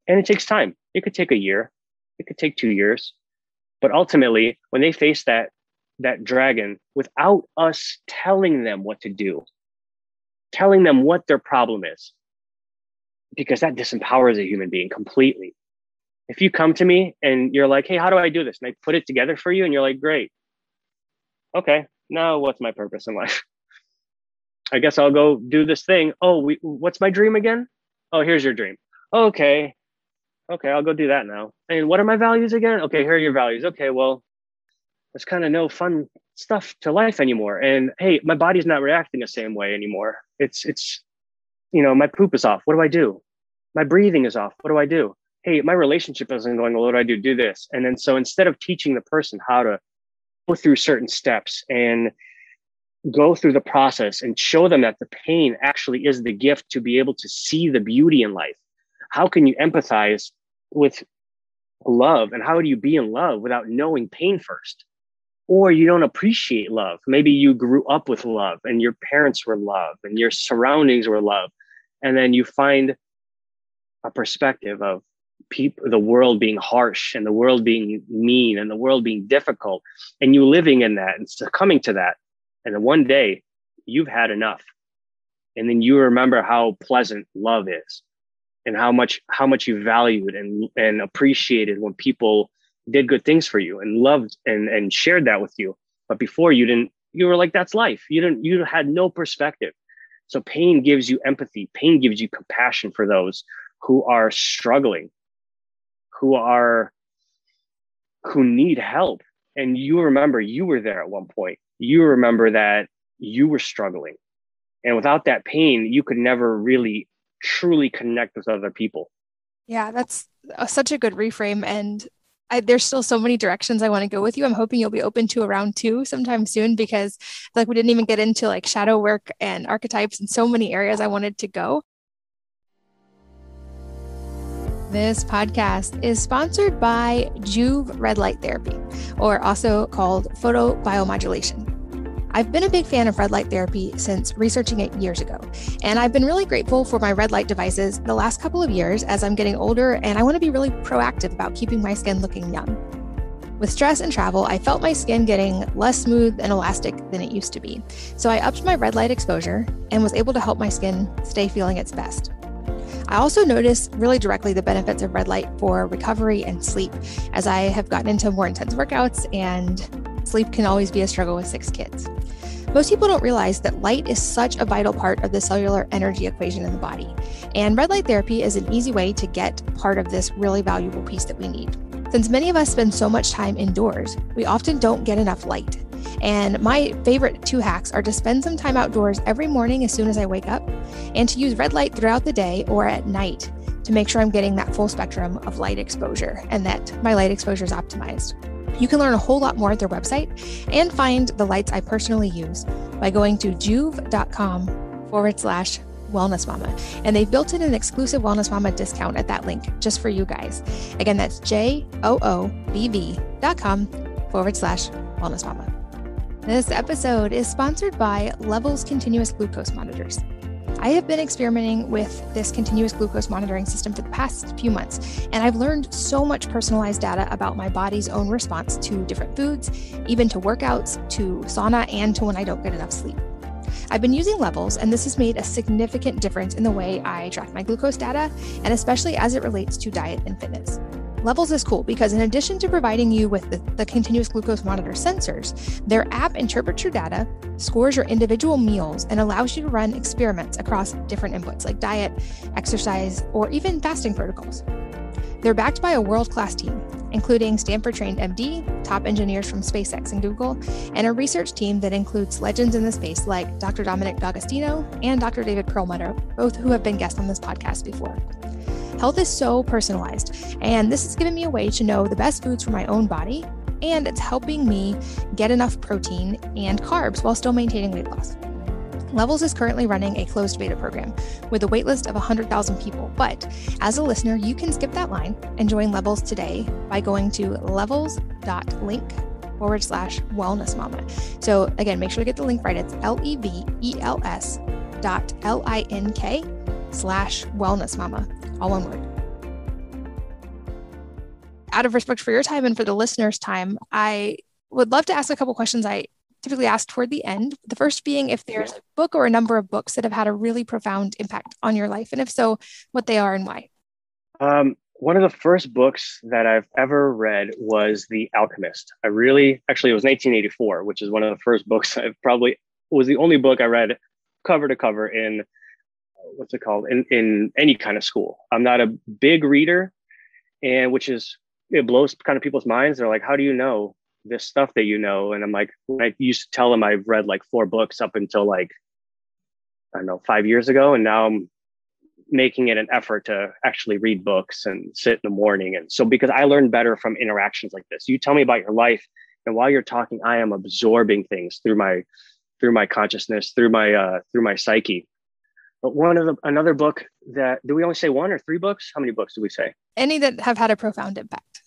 And it takes time. It could take a year, it could take two years. But ultimately, when they face that, that dragon without us telling them what to do, telling them what their problem is, because that disempowers a human being completely if you come to me and you're like, hey, how do I do this? And I put it together for you, and you're like, great. Okay, now what's my purpose in life? I guess I'll go do this thing. Oh, we, what's my dream again? Oh, here's your dream. Okay. Okay, I'll go do that now. And what are my values again? Okay, here are your values. Okay, well, there's kind of no fun stuff to life anymore. And hey, my body's not reacting the same way anymore. It's it's you know, my poop is off. What do I do? My breathing is off. What do I do? Hey, my relationship isn't going well. What do I do? Do this. And then so instead of teaching the person how to go through certain steps and go through the process and show them that the pain actually is the gift to be able to see the beauty in life, how can you empathize with love and how do you be in love without knowing pain first or you don't appreciate love maybe you grew up with love and your parents were love and your surroundings were love and then you find a perspective of people the world being harsh and the world being mean and the world being difficult and you living in that and succumbing to that and then one day you've had enough. And then you remember how pleasant love is and how much how much you valued and and appreciated when people did good things for you and loved and and shared that with you. But before you didn't you were like that's life. You didn't you had no perspective. So pain gives you empathy. Pain gives you compassion for those who are struggling who are who need help. And you remember you were there at one point. You remember that you were struggling. And without that pain you could never really truly connect with other people. Yeah that's a, such a good reframe. And I, there's still so many directions I want to go with you. I'm hoping you'll be open to a round two sometime soon because like we didn't even get into like shadow work and archetypes and so many areas I wanted to go. This podcast is sponsored by Joovv Red Light Therapy, or also called photobiomodulation. I've been a big fan of red light therapy since researching it years ago, and I've been really grateful for my red light devices the last couple of years as I'm getting older and I want to be really proactive about keeping my skin looking young. With stress and travel, I felt my skin getting less smooth and elastic than it used to be. So I upped my red light exposure and was able to help my skin stay feeling its best. I also noticed really directly the benefits of red light for recovery and sleep as I have gotten into more intense workouts and sleep can always be a struggle with six kids. Most people don't realize that light is such a vital part of the cellular energy equation in the body. And red light therapy is an easy way to get part of this really valuable piece that we need. Since many of us spend so much time indoors, we often don't get enough light. And my favorite two hacks are to spend some time outdoors every morning as soon as I wake up, and to use red light throughout the day or at night to make sure I'm getting that full spectrum of light exposure and that my light exposure is optimized. You can learn a whole lot more at their website and find the lights I personally use by going to joovv.com forward slash wellness mama. And they've built in an exclusive wellness mama discount at that link just for you guys. Again, that's J O O V V dot com forward slash wellness mama. This episode is sponsored by Levels Continuous Glucose Monitors. I have been experimenting with this continuous glucose monitoring system for the past few months, and I've learned so much personalized data about my body's own response to different foods, even to workouts, to sauna, and to when I don't get enough sleep. I've been using levels, and this has made a significant difference in the way I track my glucose data, and especially as it relates to diet and fitness. Levels is cool because in addition to providing you with the, the, continuous glucose monitor sensors, their app interprets your data, scores your individual meals, and allows you to run experiments across different inputs like diet, exercise, or even fasting protocols. They're backed by a world class team, including Stanford trained MD, top engineers from SpaceX and Google, and a research team that includes legends in the space like Dr. Dominic D'Agostino and Dr. David Perlmutter, both who have been guests on this podcast before. Health is so personalized, and this has given me a way to know the best foods for my own body, and it's helping me get enough protein and carbs while still maintaining weight loss. Levels is currently running a closed beta program with a waitlist of 100,000 people. But as a listener, you can skip that line and join Levels today by going to levels.link forward slash wellness mama. So again, make sure to get the link right. It's L E V E L S dot L I N K slash wellness mama all one word. Out of respect for your time and for the listeners' time, I would love to ask a couple questions I typically ask toward the end. The first being if there's a book or a number of books that have had a really profound impact on your life, and if so, what they are and why. Um, one of the first books that I've ever read was The Alchemist. I really, actually, it was 1984, which is one of the first books I've probably was the only book I read cover to cover in what's it called in in any kind of school. I'm not a big reader, and which is it blows kind of people's minds. They're like, "How do you know this stuff that you know?" And I'm like, I used to tell them I've read like four books up until like I don't know five years ago, and now I'm making it an effort to actually read books and sit in the morning. And so because I learn better from interactions like this. You tell me about your life, and while you're talking, I am absorbing things through my through my consciousness, through my uh, through my psyche. But one of the another book that do we only say one or three books? How many books do we say? Any that have had a profound impact.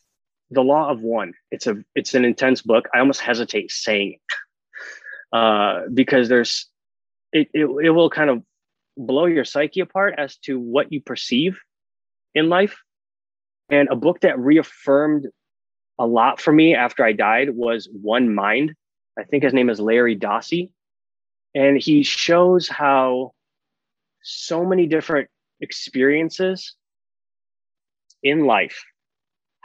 The law of one. It's a it's an intense book. I almost hesitate saying it uh, because there's it, it it will kind of blow your psyche apart as to what you perceive in life. And a book that reaffirmed a lot for me after I died was One Mind. I think his name is Larry Dossey. And he shows how so many different experiences in life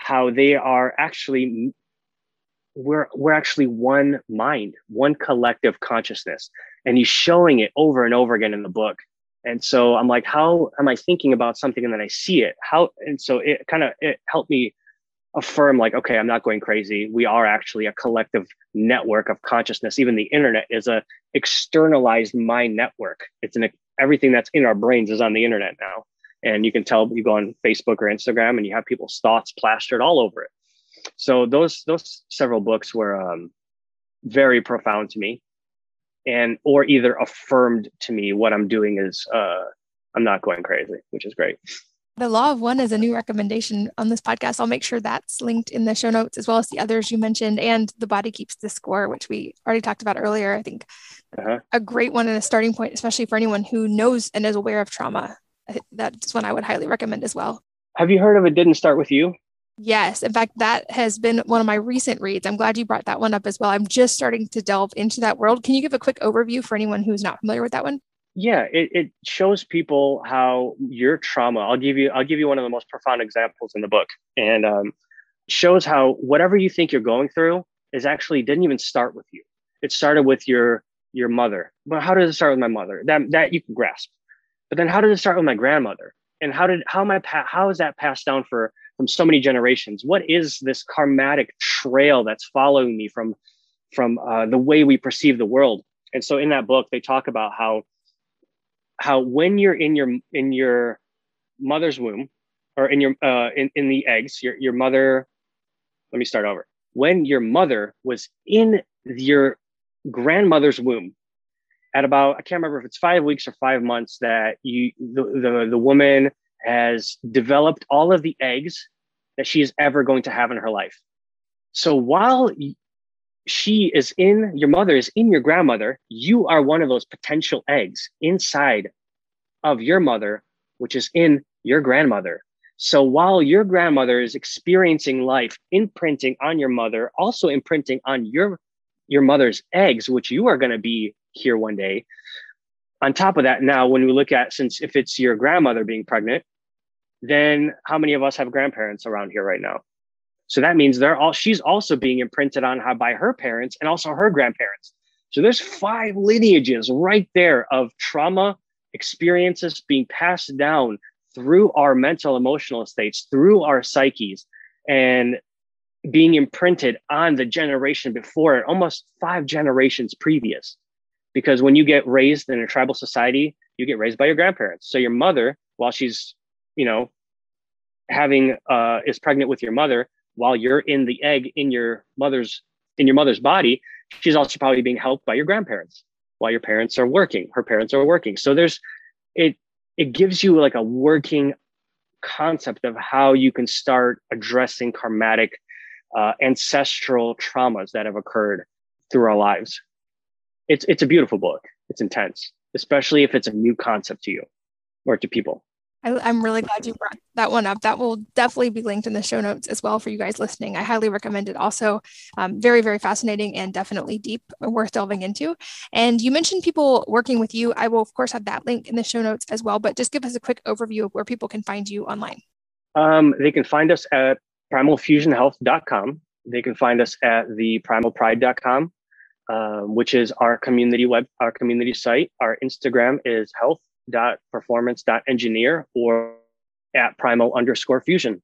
how they are actually we're we're actually one mind one collective consciousness. And he's showing it over and over again in the book. And so i'm like how am i thinking about something and then i see it? How and so it kind of it helped me affirm like okay i'm not going crazy. We are actually a collective network of consciousness. Even the internet is a externalized mind network. It's an everything that's in our brains is on the internet now and you can tell you go on facebook or instagram and you have people's thoughts plastered all over it so those those several books were um, very profound to me and or either affirmed to me what i'm doing is uh, i'm not going crazy which is great the law of one is a new recommendation on this podcast. I'll make sure that's linked in the show notes as well as the others you mentioned and the body keeps the score, which we already talked about earlier. I think uh-huh. a great one and a starting point, especially for anyone who knows and is aware of trauma. That's one I would highly recommend as well. Have you heard of It Didn't Start With You? Yes. In fact, that has been one of my recent reads. I'm glad you brought that one up as well. I'm just starting to delve into that world. Can you give a quick overview for anyone who's not familiar with that one? yeah it, it shows people how your trauma i'll give you i'll give you one of the most profound examples in the book and um, shows how whatever you think you're going through is actually didn't even start with you it started with your your mother but how does it start with my mother that that you can grasp but then how did it start with my grandmother? And how did how my how is that passed down for from so many generations? What is this karmatic trail that's following me from from uh, the way we perceive the world? And so in that book they talk about how how when you're in your in your mother's womb or in your uh in, in the eggs your your mother let me start over. When your mother was in your grandmother's womb at about i can't remember if it's five weeks or five months that you the, the, the woman has developed all of the eggs that she is ever going to have in her life. So while she is in your mother is in your grandmother you are one of those potential eggs inside of your mother which is in your grandmother. So while your grandmother is experiencing life imprinting on your mother also imprinting on your your mother's eggs which you are going to be here one day on top of that now when we look at since if it's your grandmother being pregnant then how many of us have grandparents around here right now so that means they're all she's also being imprinted on by her parents and also her grandparents. So there's five lineages right there of trauma experiences being passed down through our mental emotional states, through our psyches, and being imprinted on the generation before it, almost five generations previous. Because when you get raised in a tribal society, you get raised by your grandparents. So your mother, while she's, you know, having uh, is pregnant with your mother, while you're in the egg in your mother's in your mother's body she's also probably being helped by your grandparents while your parents are working her parents are working so there's it it gives you like a working concept of how you can start addressing karmatic uh, ancestral traumas that have occurred through our lives it's it's a beautiful book it's intense especially if it's a new concept to you or to people I, am really glad you brought that one up. That will definitely be linked in the show notes as well for you guys listening. I highly recommend it. Also, um, very, very fascinating and definitely deep, worth delving into. And you mentioned people working with you. I will, of course, have that link in the show notes as well. But just give us a quick overview of where people can find you online. Um, they can find us at primalfusionhealth.com. They can find us at the primalpride.com, um, which is our community web, our community site. Our Instagram is health dot performance dot engineer or at primal underscore fusion.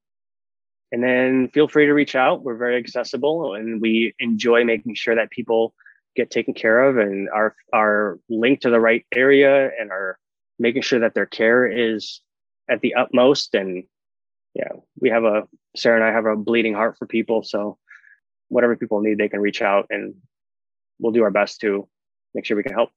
And then feel free to reach out. We're very accessible and we enjoy making sure that people get taken care of and are are linked to the right area and are making sure that their care is at the utmost. And yeah we have a sarah and i have a bleeding heart for people. So whatever people need they can reach out and we'll do our best to make sure we can help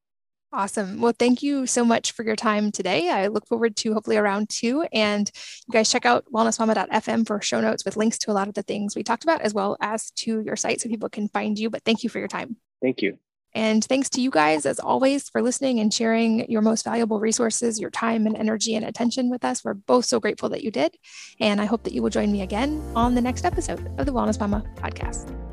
Awesome. Well, thank you so much for your time today. I look forward to hopefully around two. And you guys check out wellnessmama.fm for show notes with links to a lot of the things we talked about, as well as to your site so people can find you. But thank you for your time. Thank you. And thanks to you guys, as always, for listening and sharing your most valuable resources, your time and energy and attention with us. We're both so grateful that you did. And I hope that you will join me again on the next episode of the Wellness Mama podcast.